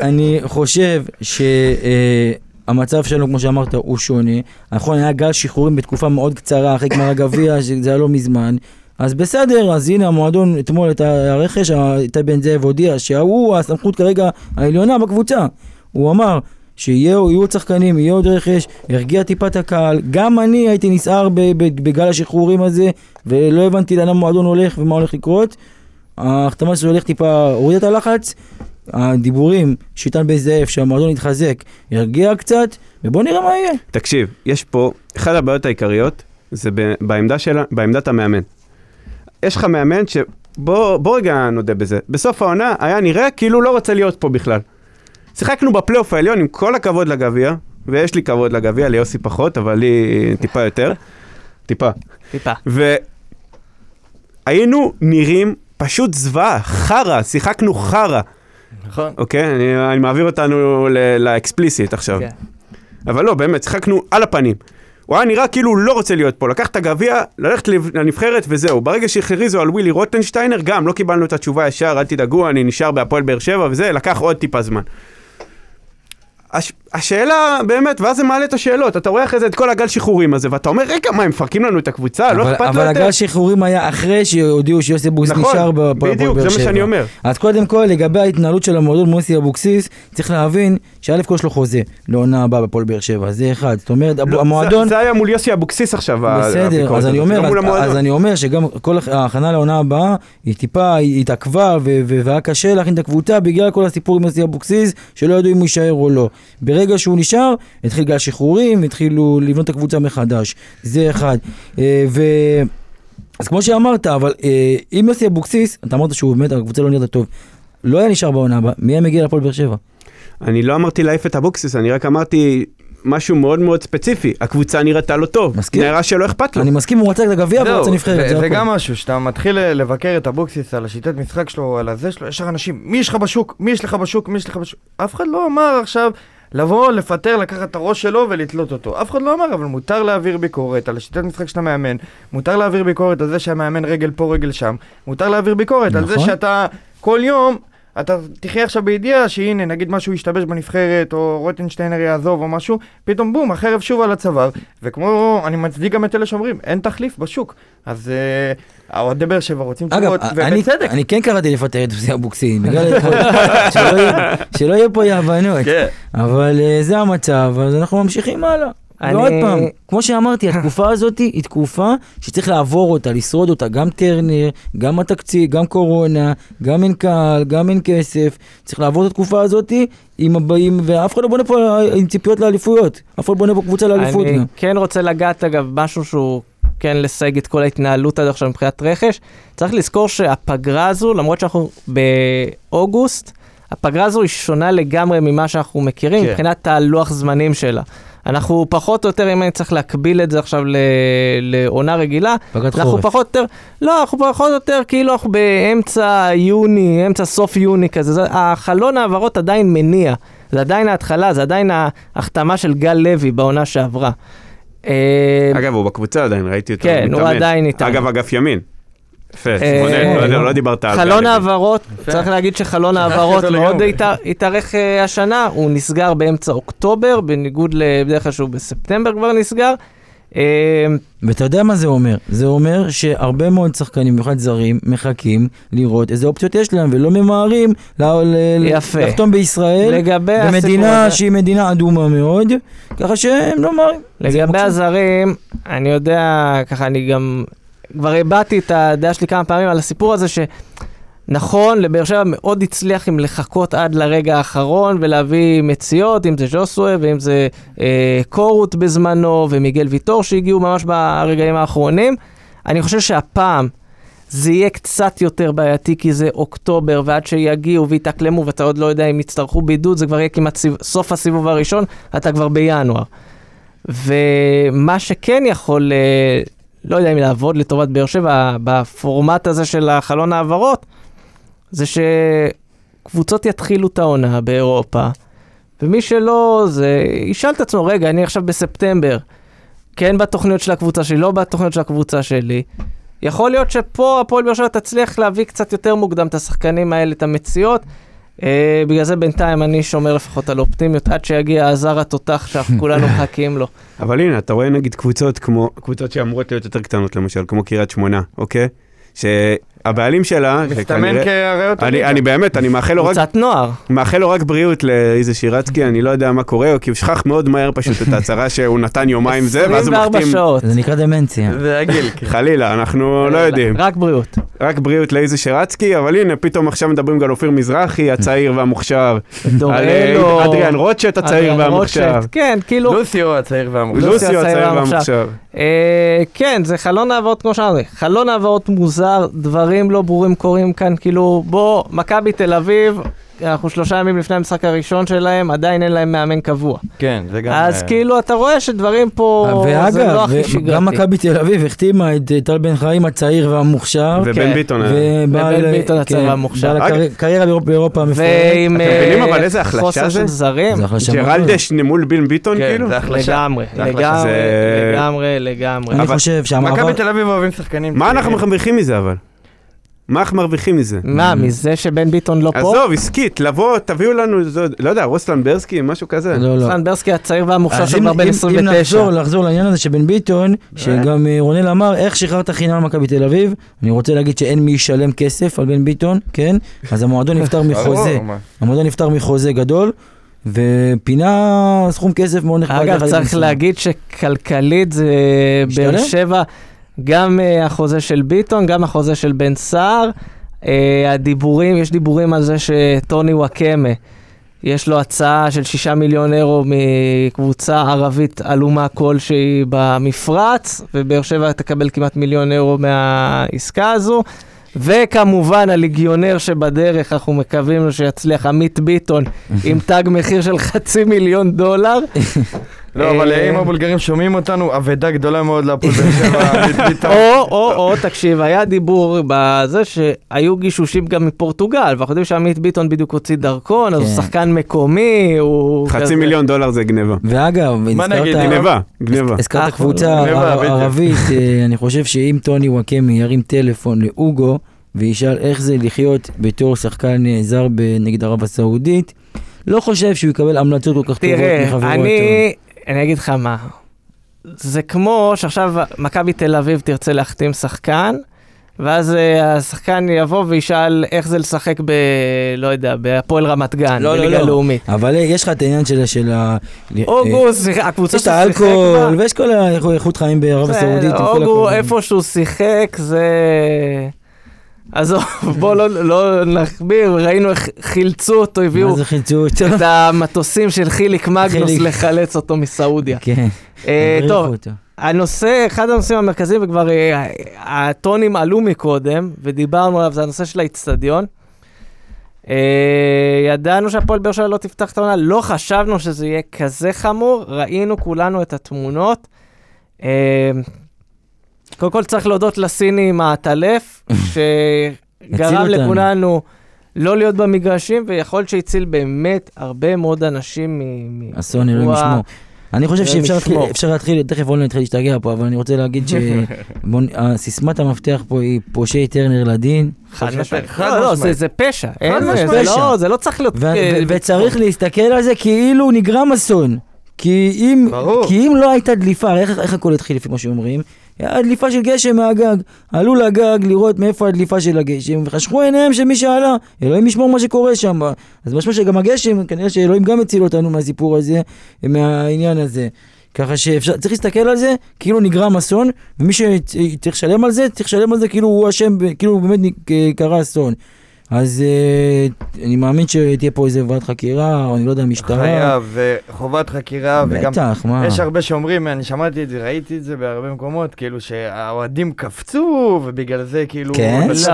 אני חושב שהמצב שלנו, כמו שאמרת, הוא שונה. נכון, היה גל שחרורים בתקופה מאוד קצרה, אחרי גמר הגביע, שזה היה לא מזמן. אז בסדר, אז הנה המועדון, אתמול את הרכש, איתי בן זאב הודיע שהוא הסמכות כרגע העליונה בקבוצה. הוא אמר שיהיו יהיו עוד שחקנים, יהיה עוד רכש, הרגיע טיפה את הקהל. גם אני הייתי נסער בגל השחרורים הזה, ולא הבנתי לאן המועדון הולך ומה הולך לקרות. ההחתמה שלו הולך טיפה, הוריד את הלחץ. הדיבורים שאיתן בן זאב, שהמועדון יתחזק, ירגיע קצת, ובוא נראה מה יהיה. תקשיב, יש פה, אחת הבעיות העיקריות זה בעמדה שלה, בעמדת המאמן. יש לך מאמן ש... בוא, בוא רגע נודה בזה. בסוף העונה היה נראה כאילו לא רוצה להיות פה בכלל. שיחקנו בפלייאוף העליון עם כל הכבוד לגביע, ויש לי כבוד לגביע, ליוסי פחות, אבל לי טיפה יותר. טיפה. טיפה. והיינו נראים פשוט זוועה, חרא, שיחקנו חרא. נכון. אוקיי? אני, אני מעביר אותנו ל explicit עכשיו. כן. אבל לא, באמת, שיחקנו על הפנים. הוא היה נראה כאילו הוא לא רוצה להיות פה, לקח את הגביע, ללכת לנבחרת וזהו. ברגע שהכריזו על ווילי רוטנשטיינר, גם לא קיבלנו את התשובה ישר, אל תדאגו, אני נשאר בהפועל באר שבע וזה, לקח עוד טיפה זמן. אז השאלה, באמת, ואז זה מעלה את השאלות. אתה רואה אחרי זה את כל הגל שחרורים הזה, ואתה אומר, רגע, מה, הם מפרקים לנו את הקבוצה? לא אבל- אכפת לו אבל יותר? הגל שחרורים היה אחרי שהודיעו שיוסי אבוקסיס נכון, נשאר בדיוק, באר זה מה שבע. שאני אומר. אז קודם כל, לגבי ההתנהלות של המועדון מול יוסי אבוקסיס, צריך להבין שקודם כל יש לו חוזה לעונה הבאה בהפועל באר שבע, זה אחד. זאת אומרת, לא, המועדון... זה- זה היה מול יוסי אבוקסיס עכשיו, בסדר, אז אני אומר, לא אז. אז אני אומר שגם כל ההכנה לעונה הבאה, היא טיפה התעכבה והיה קשה להכין את הקבוצה בגלל כל הסיפור עם יוסי אבוקסיס, שלא ידעו אם הוא יישאר או לא. ברגע שהוא נשאר, התחיל גל שחרורים, התחילו לבנות את הקבוצה מחדש. זה אחד. אה, ו... אז כמו שאמרת, אבל אה, אם יוסי אבוקסיס, אתה אמרת שהוא באמת, הקבוצה לא נראית טוב, לא היה נשאר בעונה הבאה, מי היה מגיע להפועל באר שבע? אני לא אמרתי להעיף את אבוקסיס, אני רק אמרתי משהו מאוד מאוד ספציפי. הקבוצה נראתה לא טוב. מסכים. נראה שלא אכפת לו. אני מסכים, הוא רצה את הגביע והוא רצה נבחרת, ו- זה זה. גם משהו, שאתה מתחיל לבקר את אבוקסיס על השיטת משחק שלו, על הזה שלו, ישר אנשים, מי יש לך בשוק? מי יש לך בשוק? מי יש לך בשוק? אף אחד לא אמר עכשיו לבוא, לפטר, לקחת את הראש שלו ולתלות אותו. אף אחד לא אמר, אבל מותר להעביר ביקורת על השיטת משחק של המאמן, מותר להעביר ביקורת על זה שהמאמן רגל פה, רגל שם, מותר להעביר ביקורת על זה נכון. שאתה כל יום... אתה תחיה עכשיו בידיעה שהנה, נגיד משהו ישתבש בנבחרת, או רוטנשטיינר יעזוב או משהו, פתאום בום, החרב שוב על הצוואר. וכמו, אני מצדיק גם את אלה שאומרים, אין תחליף בשוק. אז אה, האוהדי באר שבע רוצים תשובות, אני, ובצדק. אני כן קראתי לפטר את יוסי אבוקסיס, בגלל שלא יהיה פה אי הבנות. כן. אבל אה, זה המצב, אז אנחנו ממשיכים הלאה. אני- ועוד פעם, כמו שאמרתי, התקופה הזאת היא תקופה שצריך לעבור אותה, לשרוד אותה, גם טרנר, גם התקציב, גם קורונה, גם אין קהל, גם אין כסף. צריך לעבור את התקופה הזאת עם הבאים, ואף אחד לא בונה פה עם ציפיות לאליפויות. אף אחד לא בונה פה קבוצה לאליפות אני גם. כן רוצה לגעת, אגב, משהו שהוא כן לסייג את כל ההתנהלות עד עכשיו מבחינת רכש. צריך לזכור שהפגרה הזו, למרות שאנחנו באוגוסט, הפגרה הזו היא שונה לגמרי ממה שאנחנו מכירים כן. מבחינת הלוח זמנים שלה. אנחנו פחות או יותר, אם אני צריך להקביל את זה עכשיו ל- לעונה רגילה, אנחנו חורף. פחות או יותר, לא, אנחנו פחות או יותר כאילו אנחנו באמצע יוני, אמצע סוף יוני כזה, זה, החלון העברות עדיין מניע, זה עדיין ההתחלה, זה עדיין ההחתמה של גל לוי בעונה שעברה. אה, אגב, הוא בקבוצה עדיין, ראיתי אותו כן, הוא מתאמן. עדיין איתנו. אגב, אגף ימין. יפה, אה, לא לא דיברת על זה. חלון. העברות, צריך להגיד שחלון העברות אותו מאוד התארך אה, השנה, הוא נסגר באמצע אוקטובר, בניגוד לבדרך כלל שהוא בספטמבר כבר נסגר. אה, ואתה יודע מה זה אומר? זה אומר שהרבה מאוד שחקנים, במיוחד זרים, מחכים לראות איזה אופציות יש להם, ולא ממהרים. לחתום בישראל, במדינה שהיא מדינה אדומה מאוד, ככה שהם לא ממהרים. לגבי. הזרים, אני יודע, ככה אני גם, כבר הבעתי את הדעה שלי כמה פעמים על הסיפור הזה שנכון, לבאר שבע מאוד הצליח עם לחכות עד לרגע האחרון ולהביא מציאות, אם זה ז'וסווה ואם זה אה, קורות בזמנו ומיגל ויטור שהגיעו ממש ברגעים האחרונים. אני חושב שהפעם זה יהיה קצת יותר בעייתי כי זה אוקטובר ועד שיגיעו ויתאקלמו ואתה עוד לא יודע אם יצטרכו בידוד, זה כבר יהיה כמעט סיב... סוף הסיבוב הראשון, אתה כבר בינואר. ומה שכן יכול, אה, לא יודע אם לעבוד לטובת באר שבע בפורמט הזה של החלון העברות, זה שקבוצות יתחילו את העונה באירופה, ומי שלא, זה ישאל את עצמו, רגע, אני עכשיו בספטמבר, כן בתוכניות של הקבוצה שלי, לא בתוכניות של הקבוצה שלי. יכול להיות שפה הפועל באר שבע תצליח להביא קצת יותר מוקדם את השחקנים האלה, את המציאות. אה, בגלל זה בינתיים אני שומר לפחות על אופטימיות, עד שיגיע הזר התותח שאנחנו כולנו מחכים לו. אבל הנה, אתה רואה נגיד קבוצות כמו, קבוצות שאמורות להיות יותר קטנות למשל, כמו קריית שמונה, אוקיי? שהבעלים שלה, מסתמן כאריות אני. אני באמת, אני מאחל לו רק קבוצת נוער. מאחל לו רק בריאות לאיזה שירצקי, אני לא יודע מה קורה, כי הוא שכח מאוד מהר פשוט את ההצהרה שהוא נתן יומיים זה, ואז הוא 24 מחתים. שעות. זה נקרא דמנציה. זה הגיל, כן. חלילה, אנחנו לא יודעים. רק בריאות. רק בריאות לאיזה שירצקי, אבל הנה, פתאום עכשיו מדברים על אופיר מזרחי, הצעיר והמוכשר. על אה, דורלו. אדריאן רוטשט הצעיר והמוכשר. כן, כאילו, לוסיו הצעיר והמוכשר. לוסיו הצעיר. והמוכשר. אה, כן, זה חלון העברות כמו שאמרתי, חלון העברות מוזר, דברים לא ברורים קורים כאן, כאילו, בוא, מכבי תל אביב, אנחנו שלושה ימים לפני המשחק הראשון שלהם, עדיין אין להם מאמן קבוע. כן, זה גם... אז אה, כאילו, אתה רואה שדברים פה, זה לא ואגב, הכי ו- שגרתי. גם מכבי תל אביב החתימה את אה, טל בן חיים הצעיר והמוכשר. ובן כן. ביטון. אה. ובן ביטון הצעיר כן, והמוכשר. בעל קריירה באירופ- באירופה המפוארת. ועם אתם אה, מבינים אבל איזה החלשה זה? זרים. זה החלשה מאוד. ג'רלדש מול בן ביטון, כן, כאילו? זה החלשה. לגמרי, זה החלשה. לגמרי, לגמרי, לגמרי. אני חושב שהמעבר... מכבי תל אביב אוהבים שחקנים. מה אנחנו צעירים. מרוויחים מזה אבל? מה אנחנו מרוויחים מזה? מה, מזה שבן ביטון לא פה? עזוב, עסקית, לבוא, תביאו לנו, לא יודע, רוסלן ברסקי, משהו כזה. לא, לא. סנברסקי הצעיר והמוכשר שלו אם- כבר בן אם- אם 29. נחזור, לחזור לעניין הזה שבן ביטון, שגם אה, רונל אמר, איך שחררת חינם מכבי תל אביב, אני רוצה להגיד שאין מי ישלם כסף על בן ביטון, כן? אז המועדון נפטר מחוזה. המועדון נפטר מחוזה גדול, ופינה סכום כסף מאוד נכבד. אגב, צריך. להגיד שכלכלית זה? באר שבע, גם אה, החוזה של ביטון, גם החוזה של בן סער. אה, הדיבורים, יש דיבורים על זה שטוני וואקמה, יש לו הצעה של שישה מיליון אירו מקבוצה ערבית עלומה כלשהי במפרץ, ובאר שבע תקבל כמעט מיליון אירו מהעסקה הזו. וכמובן הליגיונר שבדרך, אנחנו מקווים שיצליח, עמית ביטון, עם תג מחיר של חצי מיליון דולר. לא, אבל אה, אם הבולגרים שומעים אותנו, אבדה גדולה מאוד להפועל באר שבע. או, או, או, תקשיב, היה דיבור בזה שהיו גישושים גם מפורטוגל, ואנחנו יודעים שעמית ביטון בדיוק הוציא דרכון, אז הוא כן. שחקן מקומי, הוא... חצי מיליון דולר זה גניבה. ואגב, מה נגיד, הזכרת- גניבה, גניבה. הזכרת אחלה. קבוצה. ערבית, אה, אני חושב שאם טוני וואקמי ירים טלפון לאוגו וישאל איך זה לחיות בתור שחקן אה, זר נגד ערב הסעודית, לא חושב שהוא יקבל המלצות כל כך טובות תראה, מחברו אני, אני אגיד לך מה, זה כמו שעכשיו מכבי תל אביב תרצה להחתים שחקן, ואז אה, השחקן יבוא וישאל איך זה לשחק ב... לא יודע, בהפועל רמת גן, לא, לא, בליגה לא. לאומית. אבל אה, יש לך את העניין של... של ה- אה, אוגו, שיחק- הקבוצה יש את שהוא האלכוהול בה, ויש כל האיכות חיים בערב זה, הסעודית. אוגו. איפה שהוא שיחק, זה... עזוב, בוא לא, לא נכביר, ראינו איך חילצו אותו, הביאו מה זה חילצו אותו? את המטוסים של חיליק מגנוס חיליק. לחלץ אותו מסעודיה. כן. אה, טוב, אותו. הנושא, אחד הנושאים המרכזיים, וכבר אה, הטונים עלו מקודם, ודיברנו עליו, זה הנושא של האיצטדיון. אה, ידענו שהפועל באר שבע לא תפתח את העונה, לא חשבנו שזה יהיה כזה חמור, ראינו כולנו את התמונות. אה, קודם כל צריך להודות לסיני עם העטלף, שגרם. לכולנו לא להיות במגרשים, ויכול להיות שהציל באמת הרבה מאוד אנשים מ... אסון אלוהים ישמור. אני חושב שאפשר להתחיל- ישמור. אפשר להתחיל, תכף רונן יתחיל להשתגע פה, אבל אני רוצה להגיד שסיסמת המפתח פה היא פושעי טרנר לדין, חד משמעית. לא, לא. זה- זה פשע. זה. לא- זה לא צריך להיות... אה, וצריך להסתכל על זה כאילו נגרם אסון. כי אם, ברור. כי אם לא הייתה דליפה, הרי איך הכל התחיל לפי מה שאומרים? היה דליפה של גשם מהגג. עלו לגג לראות מאיפה הדליפה של הגשם, וחשכו עיניהם של מי שעלה. אלוהים ישמור מה שקורה שם. אז משמע שגם הגשם, כנראה שאלוהים גם הציל אותנו מהסיפור הזה, מהעניין הזה. ככה שאפשר, צריך להסתכל על זה כאילו נגרם אסון, ומי שצריך לשלם על זה, צריך לשלם על זה כאילו הוא אשם, כאילו באמת נ- קרה אסון. אז אה, אני מאמין שתהיה פה איזה ועדת חקירה, או אני לא יודע, משטרה. חייב, וחובת חקירה, וגם... בטח, מה? יש הרבה שאומרים, אני שמעתי את זה, ראיתי את זה בהרבה מקומות, כאילו שהאוהדים קפצו, ובגלל זה כאילו... כן? לא, זה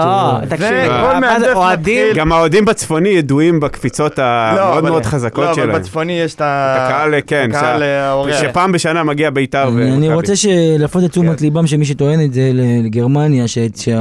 תקשיב, כל מה מהנדס זה, אוהדים? מתחיל- גם האוהדים בצפוני ידועים בקפיצות לא, המאוד מאוד חזקות לא, שלהם. אבל בצפוני יש את הקהל, כן, האורח. שפעם בשנה מגיע בית"ר אני אני. רוצה להפנות את תשומת כן. ליבם של מי שטוען את זה לגרמניה, שהיציעים.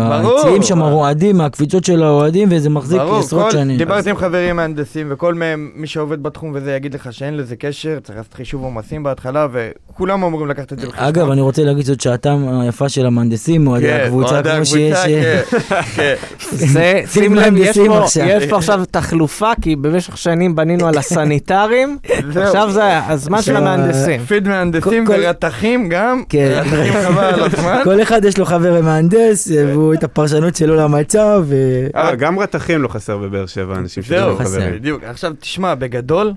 שם רועדים מהקפיצות של האוהדים, וזה מחזיק ברור, עשרות כל- שנים. דיברתי עם חברים מהנדסים, וכל מהם, מי שעובד בתחום וזה, יגיד לך שאין לזה קשר, צריך לעשות חישוב עומסים בהתחלה, וכולם אמורים לקחת את זה בחשבון. אגב, אני רוצה להגיד זאת שעתם היפה של המהנדסים, אוהדי כן, הקבוצה, כמו שיש... הקבוצה, כן, כן. זה, שים לב, יש פה, עכשיו. יש פה עכשיו תחלופה, כי במשך שנים בנינו על הסניטרים. עכשיו זה הזמן של המהנדסים. פיד מהנדסים כל- ורתכים גם, כן. רתכים חבל על הזמן. כל אחד יש לו חבר מהנדס, והוא את הפרשנות שלו למצב. אה, גם רתכים לא חסר בבאר שבע, אנשים זהו, להם חסר. חברים. בדיוק. עכשיו תשמע, בגדול,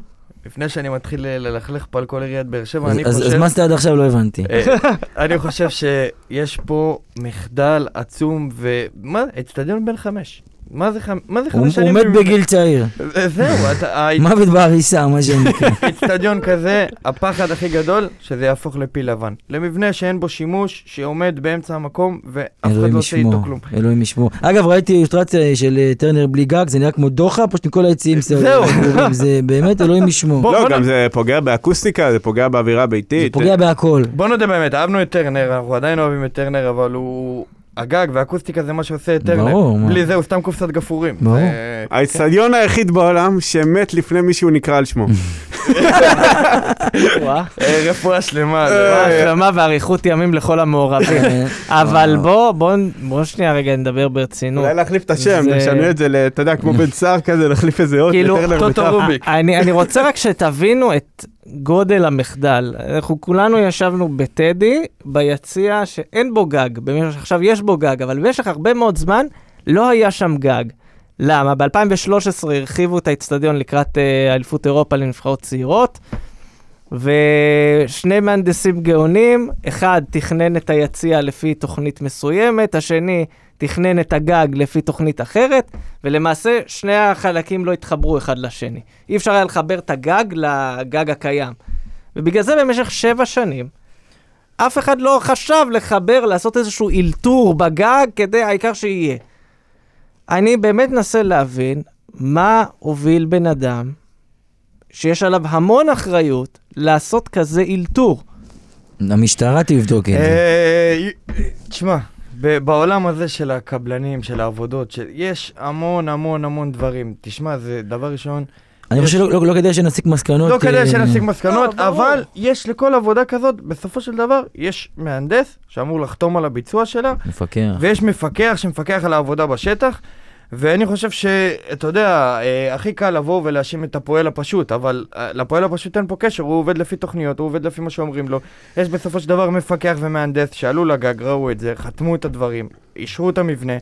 לפני שאני מתחיל ל- ללכלך פה על כל עיריית באר שבע, אני אז- אז חושב... מה עשית עד עכשיו לא הבנתי. אה, אני חושב שיש פה מחדל עצום, ומה, אצטדיון בן חמש. מה זה זה הוא חמש הוא שנים? מת במבנה? בגיל צעיר. אה, זהו, אתה- מוות בעריסה, מה שנקרא. האצטדיון כזה, הפחד הכי גדול, שזה יהפוך לפיל לבן. למבנה שאין בו שימוש, שעומד באמצע המקום, ואף אחד לא עושה איתו כלום. אלוהים ישמור. אגב, ראיתי אילוסטרציה של אה, טרנר בלי גג, זה נראה כמו דוחה, פשוט עם כל היציעים זהו. זה באמת אלוהים ישמור. לא, גם זה פוגע באקוסטיקה, זה פוגע באווירה זה הביתית. פוגע בהכל. בוא נודה באמת, אהבנו את טרנר, אנחנו עדיין אוהבים את טרנר, אבל הוא... הגג והאקוסטיקה זה מה שעושה את טרנר. ברור. בלי זה הוא סתם קופסת גפורים. ברור. האצטדיון היחיד בעולם שמת לפני מישהו נקרא על שמו. אה, רפואה שלמה. רפואה שלמה ואריכות ימים לכל המעורבים. אה, אבל וואו. בוא, בוא, בוא שנייה רגע נדבר ברצינות. אולי להחליף את השם, לשנות את זה, אתה יודע, כמו בן סער כזה, להחליף איזה אות, כאילו, לטרנר טוטו. רוביק. אני, אני רוצה רק שתבינו את גודל המחדל. אנחנו כולנו ישבנו בטדי, ביציע שאין בו גג. עכשיו יש בו גג, אבל במשך הרבה מאוד זמן לא היה שם גג. למה? ב-2013 הרחיבו את האיצטדיון לקראת אה, אליפות אירופה לנבחרות צעירות, ושני מהנדסים גאונים, אחד תכנן את היציע לפי תוכנית מסוימת, השני תכנן את הגג לפי תוכנית אחרת, ולמעשה שני החלקים לא התחברו אחד לשני. אי אפשר היה לחבר את הגג לגג הקיים. ובגלל זה במשך שבע שנים, אף אחד לא חשב לחבר, לעשות איזשהו אלתור בגג, כדי, העיקר שיהיה. אני באמת מנסה להבין מה הוביל בן אדם שיש עליו המון אחריות לעשות כזה אלתור. המשטרה תבדוק את זה. אה, תשמע, בעולם הזה של הקבלנים, של העבודות, יש המון המון המון דברים. תשמע, זה דבר ראשון, אני חושב שלא לא- לא כדאי שנסיק מסקנות. לא כדאי אה, שנסיק מסקנות, לא, ברור. אבל יש לכל עבודה כזאת, בסופו של דבר, יש מהנדס שאמור לחתום על הביצוע שלה, מפקח. ויש מפקח שמפקח על העבודה בשטח, ואני חושב שאתה יודע, אה, הכי קל לבוא ולהאשים את הפועל הפשוט, אבל אה, לפועל הפשוט אין פה קשר, הוא עובד לפי תוכניות, הוא עובד לפי מה שאומרים לו. יש בסופו של דבר מפקח ומהנדס שעלו לגג, ראו את זה, חתמו את הדברים, אישרו את המבנה.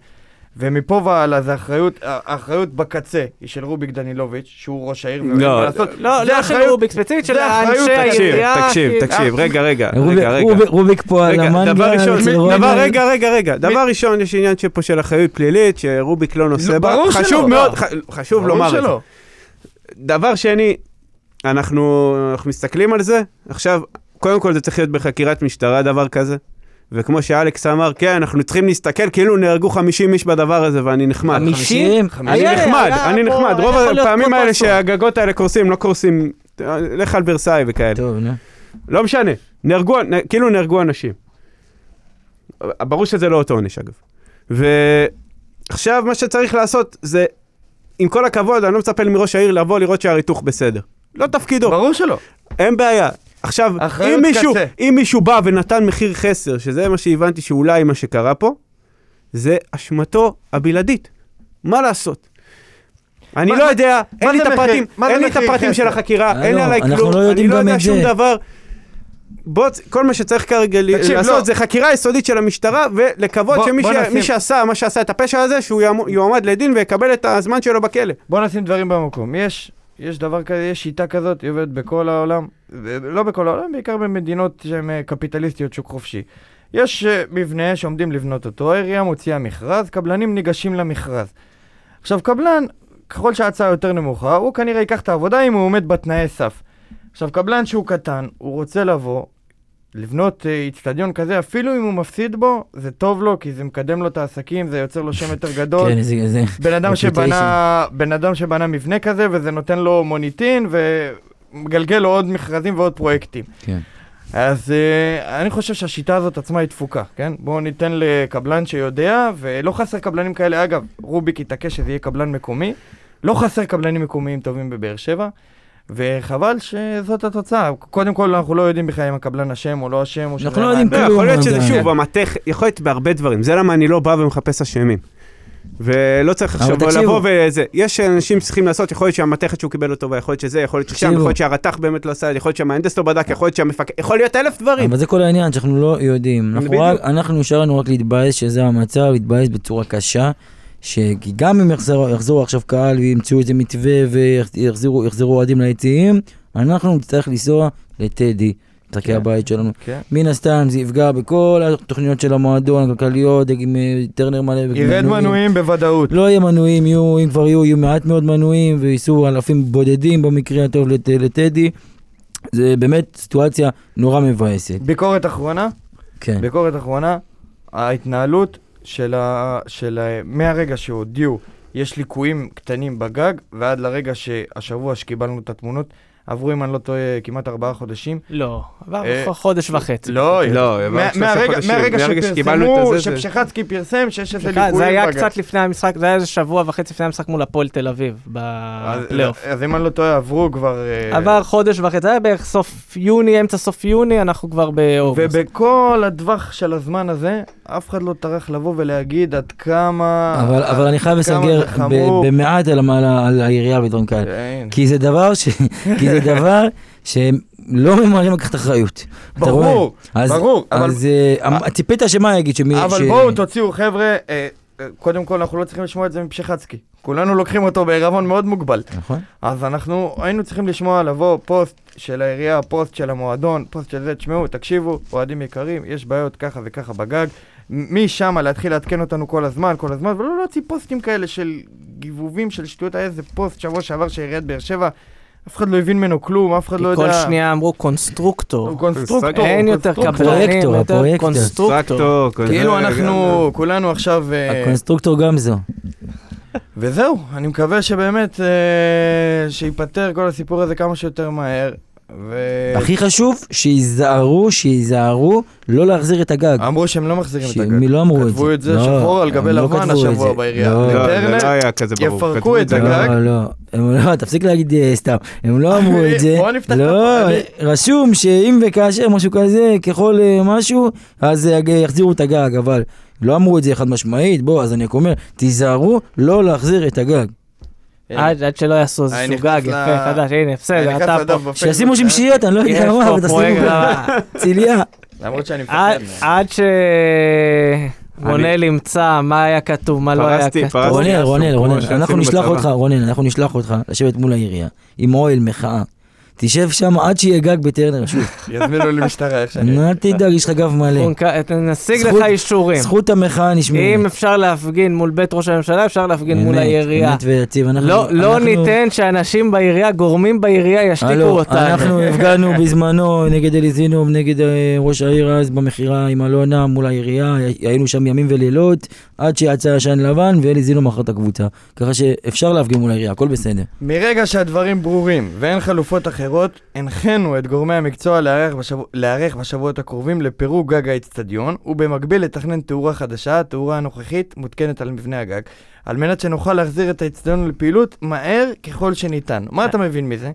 ומפה והלאה זה אחריות, האחריות בקצה היא של רוביק דנילוביץ', שהוא ראש העיר, לא. לא, לא של רוביק, ספציפית של אנשי תקשיב, העירייה. תקשיב, כי- תקשיב, רגע, רגע, רוביק- רגע, רגע. רוביק- רוביק פה על ראשון, אצל רגע, רגע, רגע, דבר ראשון, יש עניין שפה של אחריות פלילית, שרוביק לא נושא לא, בה. ברור חשוב שלא. מאוד, לא. חשוב ברור לומר את זה. דבר שני, אנחנו אנחנו מסתכלים על זה, עכשיו, קודם כל זה צריך להיות בחקירת משטרה, דבר כזה. וכמו שאלכס אמר, כן, אנחנו צריכים להסתכל כאילו נהרגו 50 איש בדבר הזה, ואני נחמד. חמישים? חמישים? אני היה- נחמד, אני נחמד. רוב הפעמים פה האלה. שהגגות האלה קורסים, לא קורסים, לך על ורסאי וכאלה. טוב, נו. לא משנה, נהרגו, כאילו נהרגו אנשים. ברור שזה לא אותו עונש אגב. ועכשיו מה שצריך לעשות זה, עם כל הכבוד, אני לא מצפה מראש העיר לבוא לראות שהריתוך בסדר. לא תפקידו, ברור שלא. אין בעיה. עכשיו, אם מישהו, קצה. אם מישהו בא ונתן מחיר חסר, שזה מה שהבנתי שאולי מה שקרה פה, זה אשמתו הבלעדית. מה לעשות? אני מה- לא יודע, מה אין לי את הפרטים, אין לי את הפרטים של? החקירה, אה, אין לא, עליי אנחנו כלום, לא יודעים אני לא יודע שום זה. דבר. בוא, כל מה שצריך כרגע לעשות לא. זה חקירה יסודית של המשטרה ולקוות בוא- שמי בוא ש- נשים- מי שעשה מה שעשה את הפשע הזה, שהוא יועמד לדין ויקבל את הזמן שלו בכלא. בוא נשים דברים במקום. יש, יש דבר כזה, יש שיטה כזאת, היא עובדת בכל העולם, לא בכל העולם, בעיקר במדינות שהן אה, קפיטליסטיות, שוק חופשי. יש אה, מבנה שעומדים לבנות אותו, העירייה מוציאה מכרז, קבלנים ניגשים למכרז. עכשיו, קבלן, ככל שההצעה יותר נמוכה, הוא כנראה ייקח את העבודה אם הוא עומד בתנאי סף. עכשיו, קבלן שהוא קטן, הוא רוצה לבוא, לבנות אה, איצטדיון כזה, אפילו אם הוא מפסיד בו, זה טוב לו, כי זה מקדם לו את העסקים, זה יוצר לו שם יותר גדול. כן, זה... זה- בן אדם. שבנה, בן אדם שבנה מבנה כזה, וזה נותן לו מוניטין, ומגלגל לו עוד מכרזים ועוד פרויקטים. כן. אז uh, אני חושב שהשיטה הזאת עצמה היא תפוקה, כן? בואו ניתן לקבלן שיודע, ולא חסר קבלנים כאלה. אגב, רוביק התעקש שזה יהיה קבלן מקומי. לא חסר קבלנים מקומיים טובים בבאר שבע, וחבל שזאת התוצאה. קודם כל, אנחנו לא יודעים בכלל אם הקבלן אשם או לא אשם, או שזה... אנחנו לא יודעים. לא, יכול להיות שזה שוב, המתך, יכול להיות בהרבה דברים, זה למה אני לא בא ומחפש אשמים. ולא צריך עכשיו. לבוא וזה, יש אנשים שצריכים לעשות, יכול להיות שהמתכת שהוא קיבל אותו, ויכול להיות שזה, יכול להיות ששם. יכול להיות שהרתח באמת לא עשה, יכול להיות שהמהנדס לא בדק, יכול להיות שהמפקד, יכול להיות אלף דברים. אבל זה כל העניין, שאנחנו לא יודעים. אנחנו נשאר לנו רק להתבאס שזה המצב, להתבאס בצורה קשה. כי גם אם יחזרו, יחזרו עכשיו קהל וימצאו איזה מתווה ויחזרו יחזרו אוהדים ליציעים, אנחנו נצטרך לנסוע לטדי, משחקי כן. הבית שלנו. כן. מן הסתם זה יפגע בכל התוכניות של המועדון, הכלכליות, עם אה, טרנר מלא. ירד מנויים בוודאות. לא יהיה מנויים, יהיו, אם כבר יהיו, יהיו מעט מאוד מנויים וייסעו אלפים בודדים במקרה הטוב לט, לטדי. זה באמת סיטואציה נורא מבאסת. ביקורת אחרונה? כן. ביקורת אחרונה, ההתנהלות של ה... של ה... מהרגע שהודיעו, יש ליקויים קטנים בגג, ועד לרגע שהשבוע שקיבלנו את התמונות, עברו, אם אני לא טועה, כמעט ארבעה חודשים. לא, עבר אה, חודש וחצי. לא, לא, מהרגע שפרסמו, שפשחצקי פרסם שיש איזה ליקויים. זה היה. קצת לפני המשחק, זה היה איזה שבוע וחצי לפני המשחק מול הפועל תל אביב, בפלייאוף. אז אם אני לא טועה, עברו כבר... אה, עבר חודש וחצי, זה היה בערך סוף יוני, אמצע סוף יוני, אנחנו כבר באוגוסט. ובכל הטווח של הזמן הזה, אף אחד לא טרח לבוא ולהגיד עד כמה... אבל, אני חייב לסגר במעט על, העירייה בדברים כאלה. כי זה דבר ש... כי זה דבר שהם לא ממהרים לקחת אחריות. ברור, אז, ברור, אבל- אז אה, ציפית שמה יגיד שמי... אבל ש... בואו תוציאו חבר'ה, אה, אה, קודם כל אנחנו לא צריכים לשמוע את זה מפשחצקי. כולנו לוקחים אותו בעירבון מאוד מוגבל. נכון. אז אנחנו היינו צריכים לשמוע לבוא פוסט של העירייה, פוסט של המועדון, פוסט של זה, תשמעו, תקשיבו, אוהדים יקרים, יש בעיות ככה וככה בגג. משם להתחיל לעדכן אותנו כל הזמן, כל הזמן, ולא להוציא פוסטים כאלה של גיבובים של שטויות. היה איזה פוסט שבוע שעבר של עיריית באר שבע, אף אחד לא הבין ממנו כלום, אף אחד כי לא כל יודע... שנייה אמרו קונסטרוקטור. הוא קונסטרוקטור, אין יותר. קבלנים, יותר. קונסטרוקטור. כאילו כזה, אנחנו, כולנו עכשיו... אה, הקונסטרוקטור גם זו. וזהו, אני מקווה שבאמת, אה, שייפתר כל הסיפור הזה כמה שיותר מהר. ו... הכי חשוב, שייזהרו, שייזהרו לא להחזיר את הגג. אמרו שהם לא מחזירים את הגג. מי לא אמרו את זה? כתבו את זה לא, שחור על גבי לא לבן את השבוע זה. בעירייה. לא. לא, לא היה כזה ברור. יפרקו את. הגג. לא, לא, הם לא, תפסיק להגיד אה, סתם, הם לא אמרו את זה, בוא נפתח את לא. רשום שאם וכאשר משהו כזה, ככל אה, משהו, אז אה, יחזירו את הגג, אבל לא אמרו את זה חד משמעית, בוא, אז אני רק אומר, תיזהרו לא להחזיר את הגג. עד עד שלא יעשו איזה אני סוג נכנס גג ל- יפה, חדש, הנה, בסדר, אתה פה. שישימו? שמשיות, אני לא יודע מה, פה אבל תשימו פרויקט ל- ציליה. למרות שאני מפחד. עד שרונל ימצא מה היה כתוב, מה לא היה כתוב. כמו רונן, שעשינו אנחנו נשלח. אותך, רונן, אנחנו נשלח אותך לשבת מול העירייה, עם אוהל מחאה. תשב שם עד שיהיה גג בטרנר, שוב. יזמינו לי משטרה איך שאני... אל תדאג, יש לך גב מלא. נשיג לך אישורים. זכות המחאה נשמרת. אם אפשר להפגין מול בית ראש הממשלה, אפשר להפגין מול העירייה. אמת ויציב. לא, לא ניתן שאנשים בעירייה, גורמים בעירייה, ישתיקו אותנו. אנחנו הפגנו בזמנו נגד אליזינוב, נגד אה, ראש העיר אז במכירה עם אלונה מול העירייה, היינו שם ימים ולילות, עד שיצא עשן לבן ואליזינוב מכר את הקבוצה. ככה שאפשר להפגין מול העירייה, הכל בסדר. מרגע שהדברים ברורים ואין חלופות אחרות, הנחינו את גורמי המקצוע להיערך בשבוע, להיערך בשבועות הקרובים לפירוק גג האצטדיון, ובמקביל לתכנן תאורה חדשה, התאורה הנוכחית מותקנת על מבנה הגג, על מנת שנוכל להחזיר את האצטדיון לפעילות מהר ככל שניתן. מה אתה מבין מזה?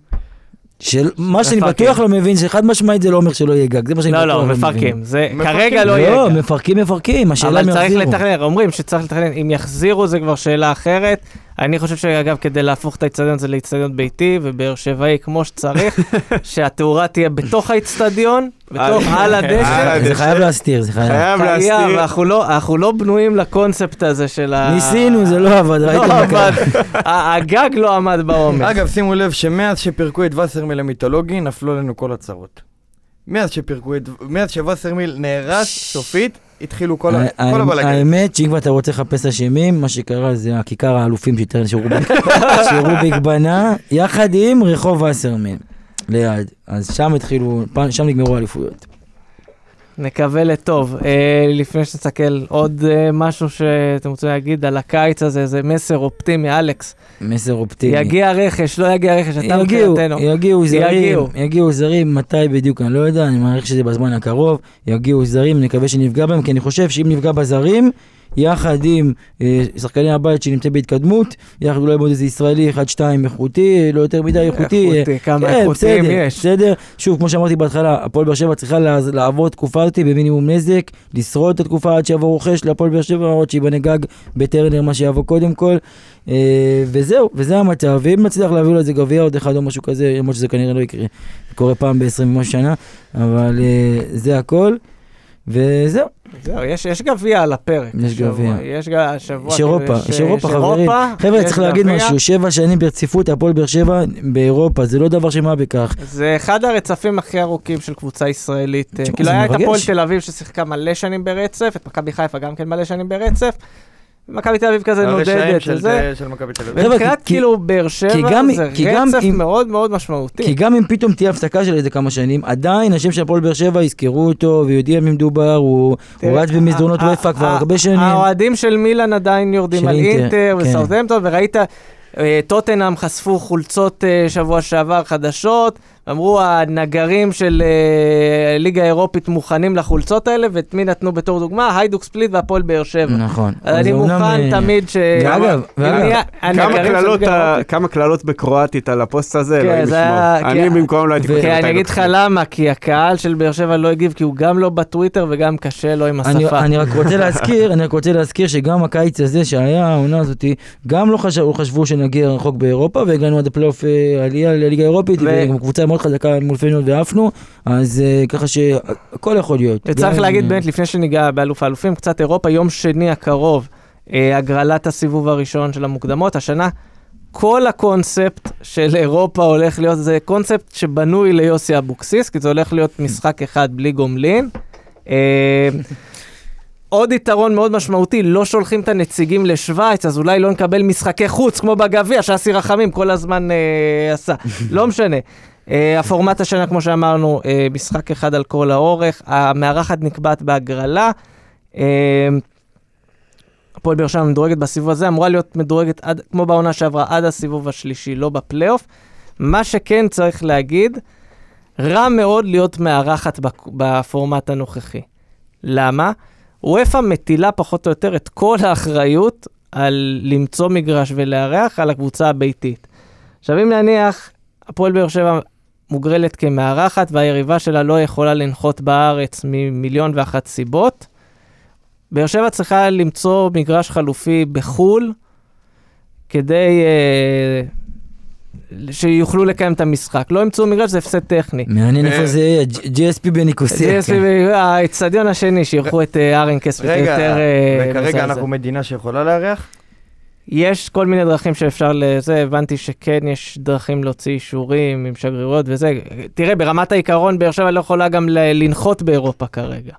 של, מה שאני. בטוח לא מבין, שחד משמעית זה לא אומר שלא יהיה גג, זה מה שאני לא, בטוח לא, מבין. מפרקים. זה מפרקים. כרגע לא יהיה. לא, גג. מפרקים מפרקים, השאלה אם אבל צריך יחזירו. לתכנן, אומרים שצריך לתכנן, אם יחזירו זה כבר שאלה אחרת. אני חושב שאגב, כדי להפוך את האיצטדיון הזה לאיצטדיון ביתי ובאר שבעי כמו שצריך, שהתאורה תהיה בתוך האיצטדיון, בתוך על- הדשא. זה חייב להסתיר, זה חייב. חייב חייב, להסתיר. אנחנו לא- אנחנו לא בנויים לקונספט הזה של ה... ניסינו, זה לא עבד, ראיתם לא מה עבד, קרה. הגג לא עמד בעומס. אגב, שימו לב שמאז שפירקו את וסרמיל המיתולוגי, נפלו לנו כל הצרות. מאז שפירקו את... מאז שווסרמיל נהרס סופית, התחילו כל ה- ה- כל ה- הבלגן. האמת שאם אתה רוצה לחפש אשמים, מה שקרה זה הכיכר האלופים שרוביק בנה, יחד עם רחוב וסרמן, ליד. אז שם התחילו, שם נגמרו האליפויות. נקווה לטוב. אה, לפני שנסתכל עוד אה, משהו שאתם רוצים להגיד על הקיץ הזה, זה מסר אופטימי, אלכס. מסר אופטימי. יגיע רכש, לא יגיע רכש, אתה מבחינתנו. יגיעו זרים, יגיעו. יגיעו זרים, מתי בדיוק אני לא יודע, אני מעריך שזה בזמן הקרוב, יגיעו זרים, נקווה שנפגע בהם, כי אני חושב שאם נפגע בזרים, יחד עם אה, שחקני הבית שנמצא בהתקדמות, יחד אולי עוד איזה ישראלי אחד שתיים איכותי, לא יותר מדי איכותי, אה, איכותי, כמה כן, איכותיים בסדר, יש. בסדר. שוב, כמו שאמרתי בהתחלה, הפועל באר שבע צריכה לעבור תקופה הזאת במינימום נזק, לשרוד את התקופה עד שיבוא רוכש להפועל באר שבע, עוד שיבנה גג בטרנר, מה שיבוא קודם כל. אה, וזהו, וזה המצב, ואם נצליח להביא לו איזה גביע עוד אחד או משהו כזה, למרות שזה כנראה לא יקרה, קורה פעם ב-20 ומשהו שנה, אבל אה, זה הכל. וזהו, זהו, יש- יש גביע על הפרק. יש. גביע. יש השבוע. יש אירופה, יש אירופה חברים. חבר'ה, צריך להגיד. משהו, שבע שנים ברציפות הפועל באר שבע באירופה, זה לא דבר שמה בכך. זה אחד הרצפים הכי ארוכים של קבוצה ישראלית. כאילו היה את. הפועל תל אביב ששיחקה מלא שנים ברצף, את מכבי חיפה גם כן מלא שנים ברצף. מכבי תל אביב כזה נודדת וזה. של מכבי תל אביב. חבר'ה, מבחינת כאילו באר שבע זה רצף מאוד מאוד משמעותי. כי גם אם פתאום תהיה הפסקה של איזה כמה שנים, עדיין השם של הפועל באר שבע יזכרו אותו ויודעים מי מדובר, הוא רץ במסדרונות וופא כבר הרבה שנים. האוהדים של מילאן עדיין יורדים על אינטר, אינטר כן. וסאוטהמפטון, וראית אה, טוטנאם חשפו חולצות אה, שבוע שעבר חדשות, אמרו הנגרים של אה, ליגה אירופית מוכנים לחולצות האלה, ואת מי נתנו בתור דוגמה? היידוק ספליט והפועל באר שבע. נכון. אז אני מוכן אה, תמיד ש... נהיה כמה קללות בקרואטית על הפוסט הזה, כן, אלוהים ישמור. אני כי- במקום לא הייתי כותב כי את אני אגיד לך. למה, כי הקהל של באר שבע לא הגיב, כי הוא גם לא בטוויטר וגם קשה לו עם אני, השפה. אני רק רוצה להזכיר, אני רק רוצה להזכיר שגם הקיץ הזה שהיה, העונה הזאת, גם לא חשב, חשבו שנגיע רחוק באירופה, והגענו עד הפלייאוף אה, עלייה לליגה האירופית, קבוצה מאוד חזקה מול פיינורד ועפנו, אז אה, ככה שהכל יכול להיות. וצריך להגיד אה, באמת, לפני שניגע באלוף האלופים, קצת אירופה, יום שני הקרוב, אה, הגרלת הסיבוב הראשון של המוקדמות. השנה, כל הקונספט של אירופה הולך להיות, זה קונספט שבנוי ליוסי אבוקסיס, כי זה הולך להיות משחק אחד בלי גומלין. עוד יתרון מאוד משמעותי, לא שולחים את הנציגים לשוויץ, אז אולי לא נקבל משחקי חוץ, כמו בגביע, שאסי רחמים כל הזמן אה, עשה. לא משנה. אה, הפורמט השנה, כמו שאמרנו, אה, משחק אחד על כל האורך, המארחת נקבעת בהגרלה. אה, הפועל באר שבע מדורגת בסיבוב הזה, אמורה להיות מדורגת עד, כמו בעונה שעברה, עד הסיבוב השלישי, לא בפלייאוף. מה שכן צריך להגיד, רע מאוד להיות מארחת בפורמט הנוכחי. למה? וופא מטילה פחות או יותר את כל האחריות על למצוא מגרש ולארח על הקבוצה הביתית. עכשיו, אם נניח, הפועל באר שבע מוגרלת כמארחת והיריבה שלה לא יכולה לנחות בארץ ממיליון ואחת סיבות, באר שבע צריכה למצוא מגרש חלופי בחו"ל כדי אה, שיוכלו לקיים את המשחק. לא ימצאו מגרש, זה הפסד טכני. מעניין איפה זה יהיה, GSP בניקוסיה. סביב האצטדיון השני, שיוכלו את אה, ארנקס רגע, יותר אה, וכרגע. אנחנו מדינה שיכולה לארח? יש כל מיני דרכים שאפשר לזה, הבנתי שכן יש דרכים להוציא אישורים עם שגרירויות וזה. תראה, ברמת העיקרון, באר שבע לא יכולה גם לנחות באירופה כרגע.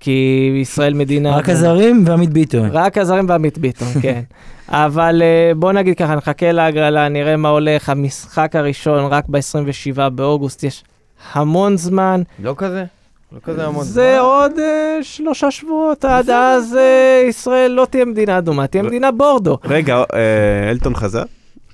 כי ישראל מדינה... רק הזרים ועמית ביטון. רק הזרים ועמית ביטון, כן. אבל אה, בוא נגיד ככה, נחכה להגרלה, נראה מה הולך. המשחק הראשון רק ב-27 באוגוסט, יש המון זמן. לא כזה? לא כזה המון זמן. זה עוד אה, שלושה שבועות, עד אז אה, ישראל לא תהיה מדינה אדומה, תהיה. מדינה בורדו. רגע, אה, אלטון חזר?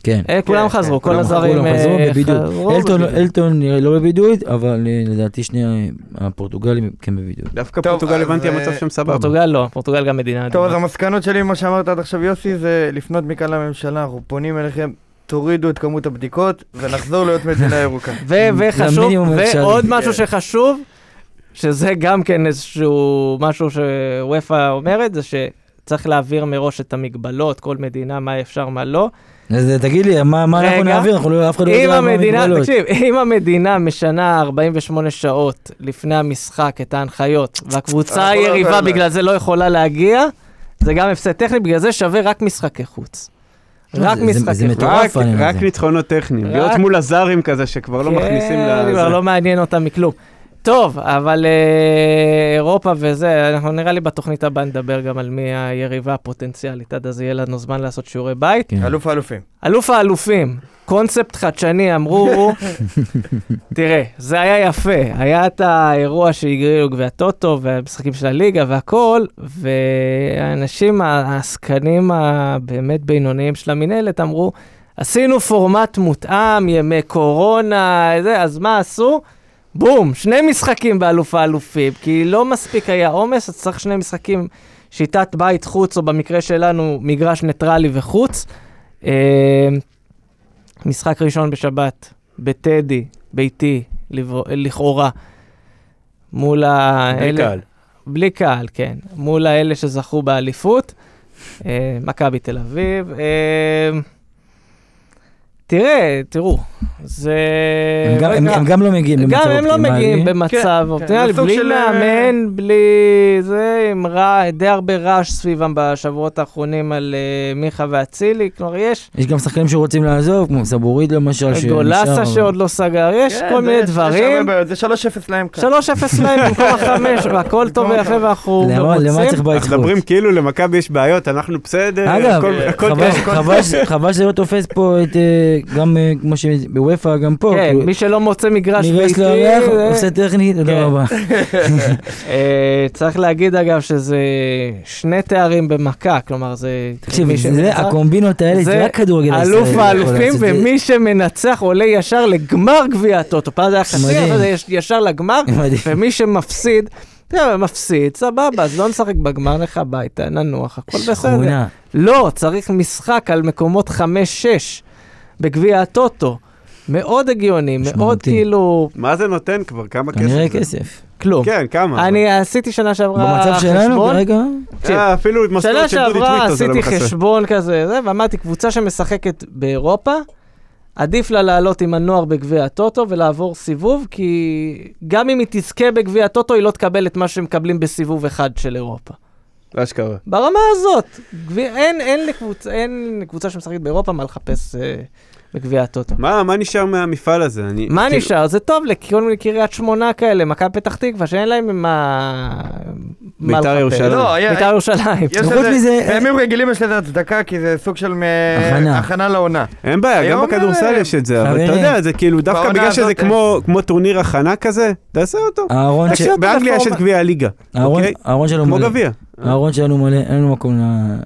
כן. כולם כן, חזרו, כל כולם הזרים חזרו אלטון- נראה לא בבידוד, אבל לדעתי שני הפורטוגלים כן בבידוד. דווקא פורטוגל הבנתי המצב שם סבבה. פורטוגל לא, פורטוגל גם מדינה טוב, אז אדומה. המסקנות שלי ממה שאמרת עד עכשיו יוסי זה לפנות מכאן לממשלה, אנחנו פונים אליכם, תורידו את כמות הבדיקות ונחזור להיות מדינה ירוקה. וחשוב. ועוד משהו כן. שחשוב, שזה גם כן איזשהו משהו שוופא אומרת, זה שצריך להעביר מראש את המגבלות, כל מדינה, מה אפשר, מה לא. אז אה, תגיד לי, מה מה אנחנו רגע. נעביר? אנחנו לא, אף אחד לא אם יודע מה המגבלות. תקשיב, אם המדינה משנה 48 שעות לפני המשחק את ההנחיות, והקבוצה אנחנו היריבה. בגלל זה לא יכולה להגיע, זה גם הפסד טכני, בגלל זה שווה רק משחקי חוץ. לא, רק זה- זה- משחקי זה חוץ. מטורף. רק-. ניצחונות טכניים, להיות מול הזרים כזה שכבר לא מכניסים כן, לזה. כבר לא מעניין אותם מכלום. טוב, אבל אה, אירופה וזה, אנחנו נראה לי בתוכנית הבאה נדבר גם על מי היריבה הפוטנציאלית, עד אז יהיה לנו זמן לעשות שיעורי בית. כן. אלוף האלופים. אלוף האלופים, קונספט חדשני, אמרו, תראה, זה היה יפה, היה את האירוע שהגרילו גביע טוטו והמשחקים של הליגה והכל, והאנשים העסקנים הבאמת בינוניים של המינהלת אמרו, עשינו פורמט מותאם, ימי קורונה, זה, אז מה עשו? בום, שני משחקים באלוף האלופים, כי לא מספיק היה עומס, אז צריך שני משחקים, שיטת בית חוץ, או במקרה שלנו, מגרש ניטרלי וחוץ. אה, משחק ראשון בשבת, בטדי, ביתי, לכאורה, מול האלה... בלי קהל. בלי קהל, כן. מול האלה שזכו באליפות, אה, מכבי תל אביב. אה, תראה, תראו, זה... הם גם- הם- רגע, הם גם לא מגיעים במצב גם הם לא אופטימלי. מגיעים במצב אופטימלי, זה סוג בלי של, אה, מאמן, בלי זה, עם רע, די הרבה רעש סביבם בשבועות האחרונים על אה, מיכה ואצילי, כלומר יש יש גם שחקנים שרוצים לעזוב, כמו סבורית למשל, שנשאר. גולסה שעוד לא סגר, יש כן, כל זה- מיני דברים. זה 3-0 להם כאן. 3-0 להם במקום החמש, והכל טוב ויפה ואנחנו למה למה צריך מרוצים. בית אנחנו? מדברים כאילו למכבי יש בעיות, אנחנו בסדר, אגב, הכל- טוב. ש- חבל שזה לא תופס פה את, אה, גם אה, כמו שבוופא, גם פה. כן, כאילו, מי שלא מוצא מגרש ביתי, לארח, זה- עושה טכני, תודה כן. רבה. אה, צריך להגיד אגב שזה שני תארים במכה, כלומר זה... תקשיב, זה הקומבינות האלה, זה רק כדורגל הישראלי. אלוף האלופים. ומי שמנצח עולה ישר לגמר גביע הטוטו. פעם זה היה חצי. אבל זה יש- ישר לגמר. ומי שמפסיד, תראה, מפסיד, סבבה, אז לא נשחק בגמר, לך הביתה, ננוח, הכל בסדר. שכונה. לא, צריך משחק על מקומות 5-6 בגביע הטוטו. מאוד הגיוני, מאוד. כאילו, מה זה נותן כבר? כמה כסף? כנראה? כסף. כלום. כן, כמה? אני עשיתי שנה שעברה במצב שלנו חשבון. כרגע, תקשיב, אה, אפילו את שנה משכורת של דודי שעברה טוויטו זה לא עשיתי מכסה. חשבון כזה, זה, ואמרתי, קבוצה שמשחקת באירופה, עדיף לה לעלות עם הנוער בגביע הטוטו ולעבור סיבוב, כי גם אם היא תזכה בגביע הטוטו, היא לא תקבל את מה שמקבלים בסיבוב אחד של אירופה. אשכרה. ברמה הזאת, גביע, אין, אין, לקבוצ, אין לקבוצה שמשחקת באירופה מה לחפש אה, בגביע הטוטו. מה מה נשאר מהמפעל הזה? אני- מה כאילו- נשאר? זה טוב לכל מיני קריית שמונה כאלה, מכבי פתח תקווה, שאין להם מה... מה בית"ר. ירושלים. לא, בית"ר ירושלים. לזה, מזה- בימים רגילים יש לזה הצדקה, כי זה סוג של הכנה. לעונה. אין בעיה, גם בכדורסל אה, יש את זה, אבל אתה. יודע, זה כאילו דווקא בגלל שזה כמו כמו טורניר הכנה כזה, תעשה אותו. באנגליה יש את. גביע הליגה, אוקיי? כמו. גביע. הארון שלנו מלא, אין לנו מקום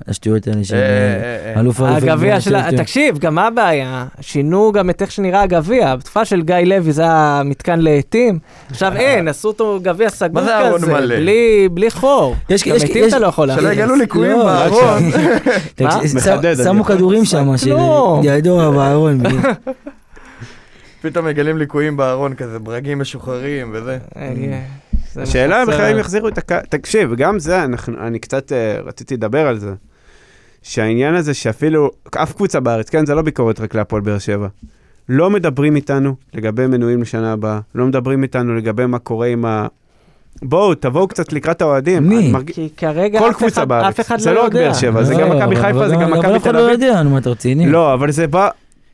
לשטויות האלה של אה, אה, אה. אלוף האלופים. הגביע של... ה- ושטויות. תקשיב, גם מה הבעיה? שינו גם את איך שנראה הגביע. בתקופה של גיא לוי זה היה מתקן לעטים. עכשיו אין, עשו אותו גביע סגור מה זה ארון כזה, מלא? בלי- חור. יש- גם עטים אתה לא יכול שלא להכניס. יגלו ליקויים לא, בארון. אני שמו. כדורים שם, של. דיאדורה בארון. פתאום מגלים ליקויים בארון כזה, ברגים משוחררים וזה. השאלה מחסר. בכלל אם יחזירו את הקהל, תקשיב, גם זה, אנחנו- אני קצת אה, רציתי לדבר על זה. שהעניין הזה שאפילו, אף קבוצה בארץ, כן, זה לא ביקורת רק להפועל באר שבע. לא מדברים איתנו לגבי מנויים לשנה הבאה, לא מדברים איתנו לגבי מה קורה עם ה... בואו, תבואו קצת לקראת האוהדים. מי? אני מרגיש- כי כרגע כל אף קבוצה אחד- בארץ. אף אחד זה לא לא רק יודע. באר שבע, זה לא, גם מכבי אבל- חיפה, זה אבל- גם אבל מכבי אף אחד תל לא אביב. יודע, נו, אתה רציני? לא, אבל זה בא...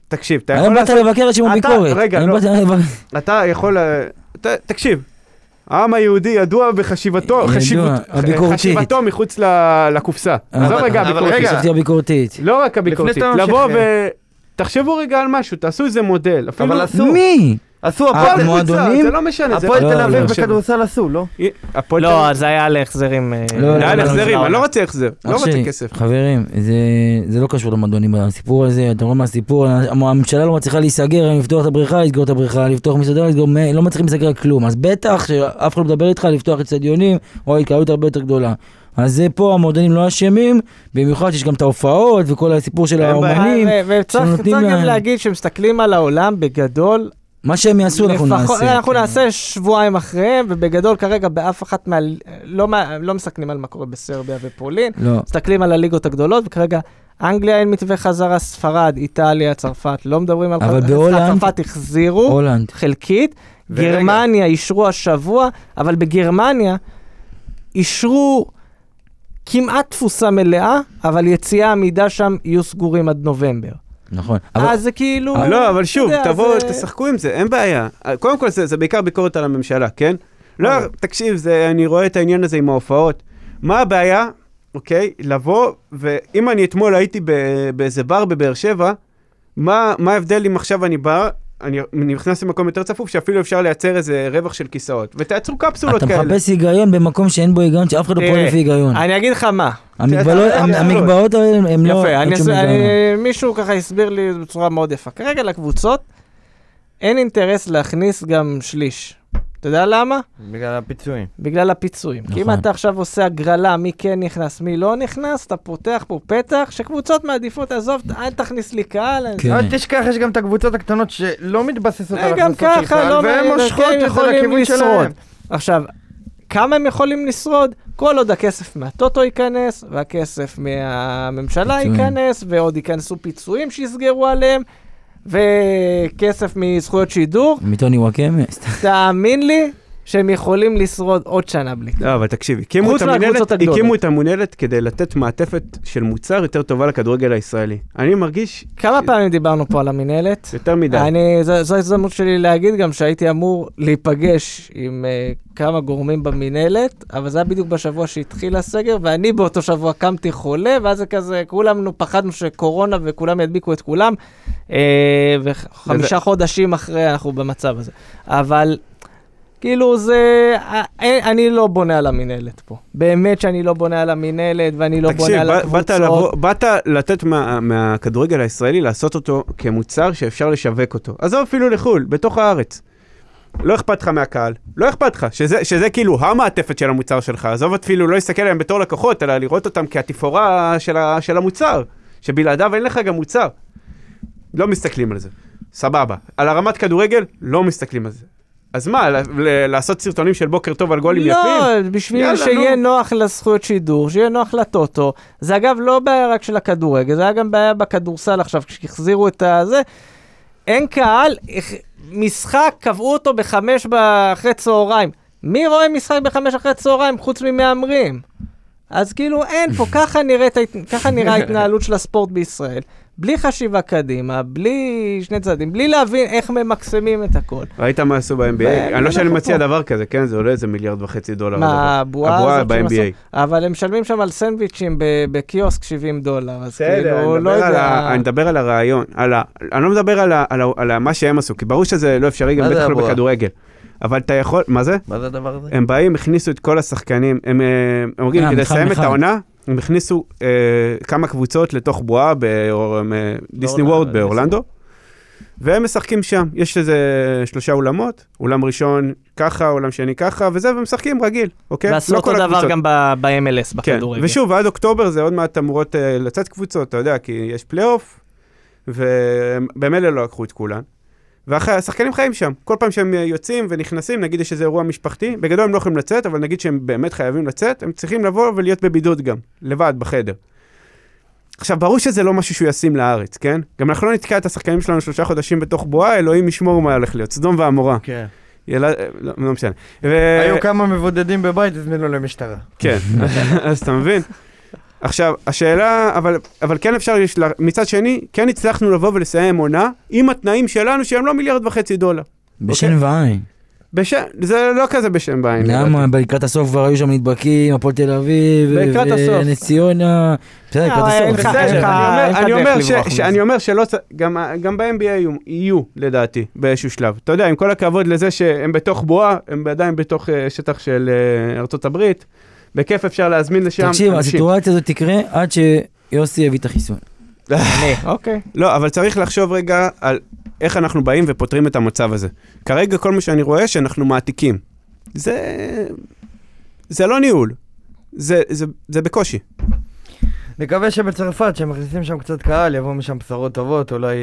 תקשיב, אתה אני יכול באת לעשות... לבקר את שמעון אתה- ביקורת. רגע, אני לא. אתה יכול... תקשיב, העם היהודי ידוע בחשיבתו, ידוע, חשיבות- הביקורתית. חשיבתו מחוץ לקופסה. עזוב רגע אבל הביקורתית. רגע. חשבתי הביקורתית. לא רק הביקורתית, לבוא אה, ו... תחשבו רגע על משהו, תעשו איזה מודל. אפילו... אבל עשו. מי? עשו אה, הפועל המועדונים? זה לא משנה. הפועל לא, תל לא, אביב. בכדורסל עשו, לא? תל לא, אביב. זה היה להחזרים. אה, לא, היה לא, לא, להחזרים, לא, אני לא. לא רוצה החזר, לא רוצה כסף. חברים, זה, זה לא קשור למועדונים הסיפור הזה, אתה רואה מה הסיפור, הממשלה לא מצליחה להיסגר, לפתוח את הבריכה, לסגור את הבריכה, לפתוח מסעדה, לסגור, לא מצליחים להיסגר על כלום, אז בטח שאף אחד לא מדבר איתך לפתוח אצטדיונים, או התקהלות הרבה יותר גדולה. אז זה פה המועדונים לא אשמים, במיוחד שיש גם את ההופעות וכל הסיפור של. האומנים, וצריך גם. להגיד שמסתכלים על העולם בגדול, מה שהם יעשו אנחנו נעשה. אנחנו כן. נעשה שבועיים אחריהם, ובגדול כרגע באף אחת מה... לא מה- לא מסתכלים על מה קורה בסרביה ופולין, לא, מסתכלים על הליגות הגדולות, וכרגע אנגליה אין מתווה חזרה, ספרד, איטליה, צרפת, לא מדברים על... אבל חז- בהולנד- צרפת החזירו, הולנד. חלקית, ורגע. גרמניה אישרו השבוע, אבל בגרמניה אישרו כמעט תפוסה מלאה, אבל יציאה עמידה שם יהיו סגורים עד נובמבר. נכון. אבל אז זה כאילו... לא, אבל שוב, יודע, תבואו, זה- תשחקו עם זה, אין בעיה. קודם כל, זה זה בעיקר ביקורת על הממשלה, כן? לא, אבל- תקשיב, זה- אני רואה את העניין הזה עם ההופעות. מה הבעיה, אוקיי? לבוא, ואם אני אתמול הייתי באיזה בר בבאר שבע, מה מה ההבדל אם עכשיו אני בא, אני נכנס למקום יותר צפוף, שאפילו אפשר לייצר איזה רווח של כיסאות, ותייצרו קפסולות אתה כאלה. מחפש היגיון במקום שאין בו היגיון, שאף אחד לא פועל תראה, לפי היגיון. אני אגיד לך מה, המגבלות, אתה- אתה- האלה הם לא... יפה. אני- מישהו ככה הסביר לי בצורה מאוד יפה. כרגע לקבוצות אין אינטרס להכניס גם שליש. אתה יודע למה? בגלל הפיצויים. בגלל הפיצויים. כי אם נכון. אתה עכשיו עושה הגרלה מי כן נכנס, מי לא נכנס, אתה פותח פה פתח שקבוצות מעדיפות, עזוב, אל תכניס לי קהל. כן. אל תשכח, יש גם את הקבוצות הקטנות שלא מתבססות על הכנסות של ככה, קהל, לא והן מושכות את זה לכיוון לשרוד. שלהם. עכשיו, כמה הם יכולים לשרוד? כל עוד הכסף מהטוטו ייכנס, והכסף מהממשלה פיצויים. ייכנס, ועוד ייכנסו פיצויים שיסגרו עליהם, וכסף מזכויות שידור. מטוני וואקמה. תאמין לי שהם יכולים לשרוד עוד שנה בלי. לא, אבל תקשיב, הקימו את הגדולות. הקימו את המנהלת כדי לתת מעטפת של מוצר יותר טובה לכדורגל הישראלי. אני מרגיש כמה פעמים דיברנו פה על המינהלת? יותר מדי. אני, זו ההזדמנות שלי להגיד גם שהייתי אמור להיפגש עם uh, כמה גורמים במינהלת, אבל זה היה בדיוק בשבוע שהתחיל הסגר, ואני באותו שבוע קמתי חולה, ואז זה כזה, כולנו פחדנו שקורונה וכולם ידביקו את כולם, uh, וחמישה וזה- חודשים אחרי אנחנו במצב הזה. אבל כאילו זה, אה, אני לא בונה על המינהלת פה. באמת שאני לא בונה על המינהלת, ואני לא תקשיב, בונה על הקבוצות. לבוא, באת לתת מה, מהכדורגל הישראלי, לעשות אותו כמוצר שאפשר לשווק אותו. עזוב אפילו לחו"ל, בתוך הארץ. לא אכפת לך מהקהל, לא אכפת לך, שזה, שזה כאילו המעטפת של המוצר שלך. עזוב אפילו לא להסתכל עליהם בתור לקוחות, אלא לראות אותם כתפאורה של, ה, של המוצר, שבלעדיו אין לך גם מוצר. לא מסתכלים על זה. סבבה. על הרמת כדורגל, לא מסתכלים על זה. אז מה, ל- לעשות סרטונים של בוקר טוב על גולים יפים? לא, בשביל יאללה, שיהיה נו. נוח לזכויות שידור, שיהיה נוח לטוטו. זה אגב לא בעיה רק של הכדורגל, זה היה גם בעיה בכדורסל עכשיו, כשהחזירו את הזה. אין קהל, משחק, קבעו אותו בחמש אחרי צהריים. מי רואה משחק בחמש אחרי צהריים חוץ ממהמרים? אז כאילו אין פה, ככה, נראית, ככה נראה ההתנהלות של הספורט בישראל. בלי חשיבה קדימה, בלי שני צדדים, בלי להבין איך ממקסמים את הכל. ראית מה עשו ב-NBA? אני לא שאני מציע פה. דבר כזה, כן? זה עולה איזה מיליארד וחצי דולר. מה, הבועה הזאת ב-NBA. אבל הם משלמים שם על סנדוויצ'ים ב- בקיוסק 70 דולר, אז כאילו, אני לא יודע. ה- אני מדבר על הרעיון, על ה... אני לא מדבר על ה- על ה- על ה- מה שהם עשו, כי ברור שזה לא אפשרי, גם בטח לא? בכדורגל. אבל אתה יכול, מה זה? מה זה הדבר הזה? הם באים, הכניסו את כל השחקנים, הם אה, אומרים, אה, כדי לסיים את. העונה, הם הכניסו אה, כמה קבוצות לתוך בועה בדיסני באורלנדו, וורלד באורלנדו, והם משחקים שם. יש איזה שלושה אולמות, אולם ראשון ככה, אולם שני ככה, וזה, והם משחקים רגיל, אוקיי? ועשו לא אותו כל דבר. גם ב-MLS, כן, בכדורגל. ושוב, עד אוקטובר זה עוד מעט אמורות לצאת קבוצות, אתה יודע, כי יש פלייאוף, ובמילא לא לקחו את כולן. והשחקנים חיים שם, כל פעם שהם אה, יוצאים ונכנסים, נגיד יש איזה אירוע משפחתי, בגדול הם לא יכולים לצאת, אבל נגיד שהם באמת חייבים לצאת, הם צריכים לבוא ולהיות בבידוד גם, לבד, בחדר. עכשיו, ברור שזה לא משהו שהוא ישים לארץ, כן? גם אנחנו לא נתקע את השחקנים שלנו שלושה חודשים בתוך בועה, אלוהים ישמור מה הולך להיות, סדום ועמורה. כן. יאללה, לא, לא משנה. ו... היו כמה מבודדים בבית, הזמינו למשטרה. כן, אז אתה מבין? עכשיו, השאלה, אבל, אבל כן אפשר, יש, לה- מצד שני, כן הצלחנו לבוא ולסיים עונה עם התנאים שלנו שהם לא מיליארד וחצי דולר. בשן ועין. בש... זה לא כזה בשם בעין. למה? לקראת הסוף כבר היו שם נדבקים, הפועל תל אביב, הסוף. ונס ציונה. בסדר, לקראת אה, אין הסוף. אני אומר- שלא, גם, גם ב-NBA יהיו, יהיו, לדעתי, באיזשהו שלב. אתה יודע, עם כל הכבוד לזה שהם בתוך בועה, הם עדיין בתוך אה, שטח של אה, ארצות הברית, בכיף אפשר להזמין לשם תקשיב, אנשים. הסיטואציה הזאת תקרה עד שיוסי יביא את החיסון. אני, אוקיי. לא, אבל צריך לחשוב רגע על איך אנחנו באים ופותרים את המצב הזה. כרגע כל מה שאני רואה שאנחנו מעתיקים. זה... זה לא ניהול. זה, זה, זה בקושי. נקווה שבצרפת, שהם מכניסים שם קצת קהל, יבואו משם בשורות טובות, אולי אה,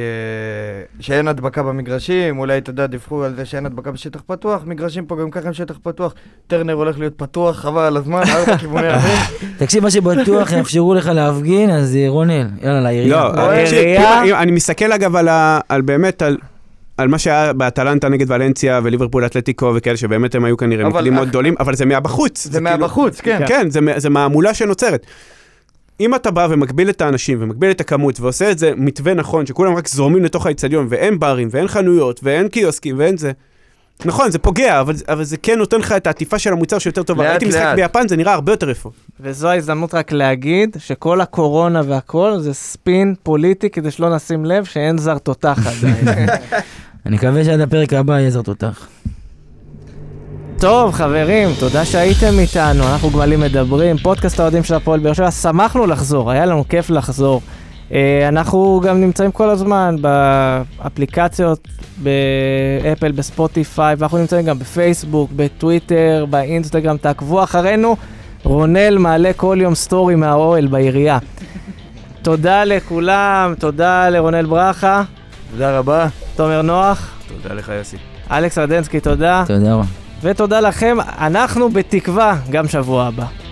שאין הדבקה במגרשים, אולי, אתה יודע, דיווחו על זה שאין הדבקה בשטח פתוח, מגרשים פה גם ככה הם שטח פתוח, טרנר הולך להיות פתוח, חבל על הזמן, ארבע כיווני ערים. תקשיב, מה שבטוח יאפשרו לך להפגין, אז אה, רונל, יאללה, לעירייה. לא. אם- אם- אני מסתכל אגב על, ה, על באמת, על, על מה שהיה באטלנטה נגד ולנסיה וליברפול אתלטיקו וכאלה, שבאמת הם היו כנראה אבל מקלים מאוד גדולים, אבל זה מהבחוץ. זה כאילו- מהבחוץ, כן. כן, זה, זה מהמולה שנוצרת. אם אתה בא ומגביל את האנשים ומגביל את הכמות ועושה את זה מתווה נכון, שכולם רק זורמים לתוך האיצטדיון ואין ברים ואין חנויות ואין קיוסקים ואין זה, נכון, זה פוגע, אבל, אבל זה כן נותן לך את העטיפה של המוצר שיותר טובה. לאט, ראיתי משחק לאט. ביפן, זה נראה הרבה יותר יפה. וזו ההזדמנות רק להגיד שכל הקורונה והכל זה ספין פוליטי כדי שלא נשים לב שאין זר תותח עדיין. אני מקווה שעד הפרק הבא יהיה זאת אותך. טוב, חברים, תודה שהייתם איתנו, אנחנו גמלים מדברים, פודקאסט האוהדים של הפועל באר שבע, שמחנו לחזור, היה לנו כיף לחזור. אה, אנחנו גם נמצאים כל הזמן באפליקציות, באפל, בספוטיפיי, ואנחנו נמצאים גם בפייסבוק, בטוויטר, באינסטגרם, תעקבו אחרינו. רונל מעלה כל יום סטורי מהאוהל בעירייה. תודה לכולם, תודה לרונל ברכה, תודה רבה. תומר נוח, תודה לך, יוסי. אלכס רדנסקי, תודה. תודה רבה. ותודה לכם, אנחנו בתקווה גם שבוע הבא.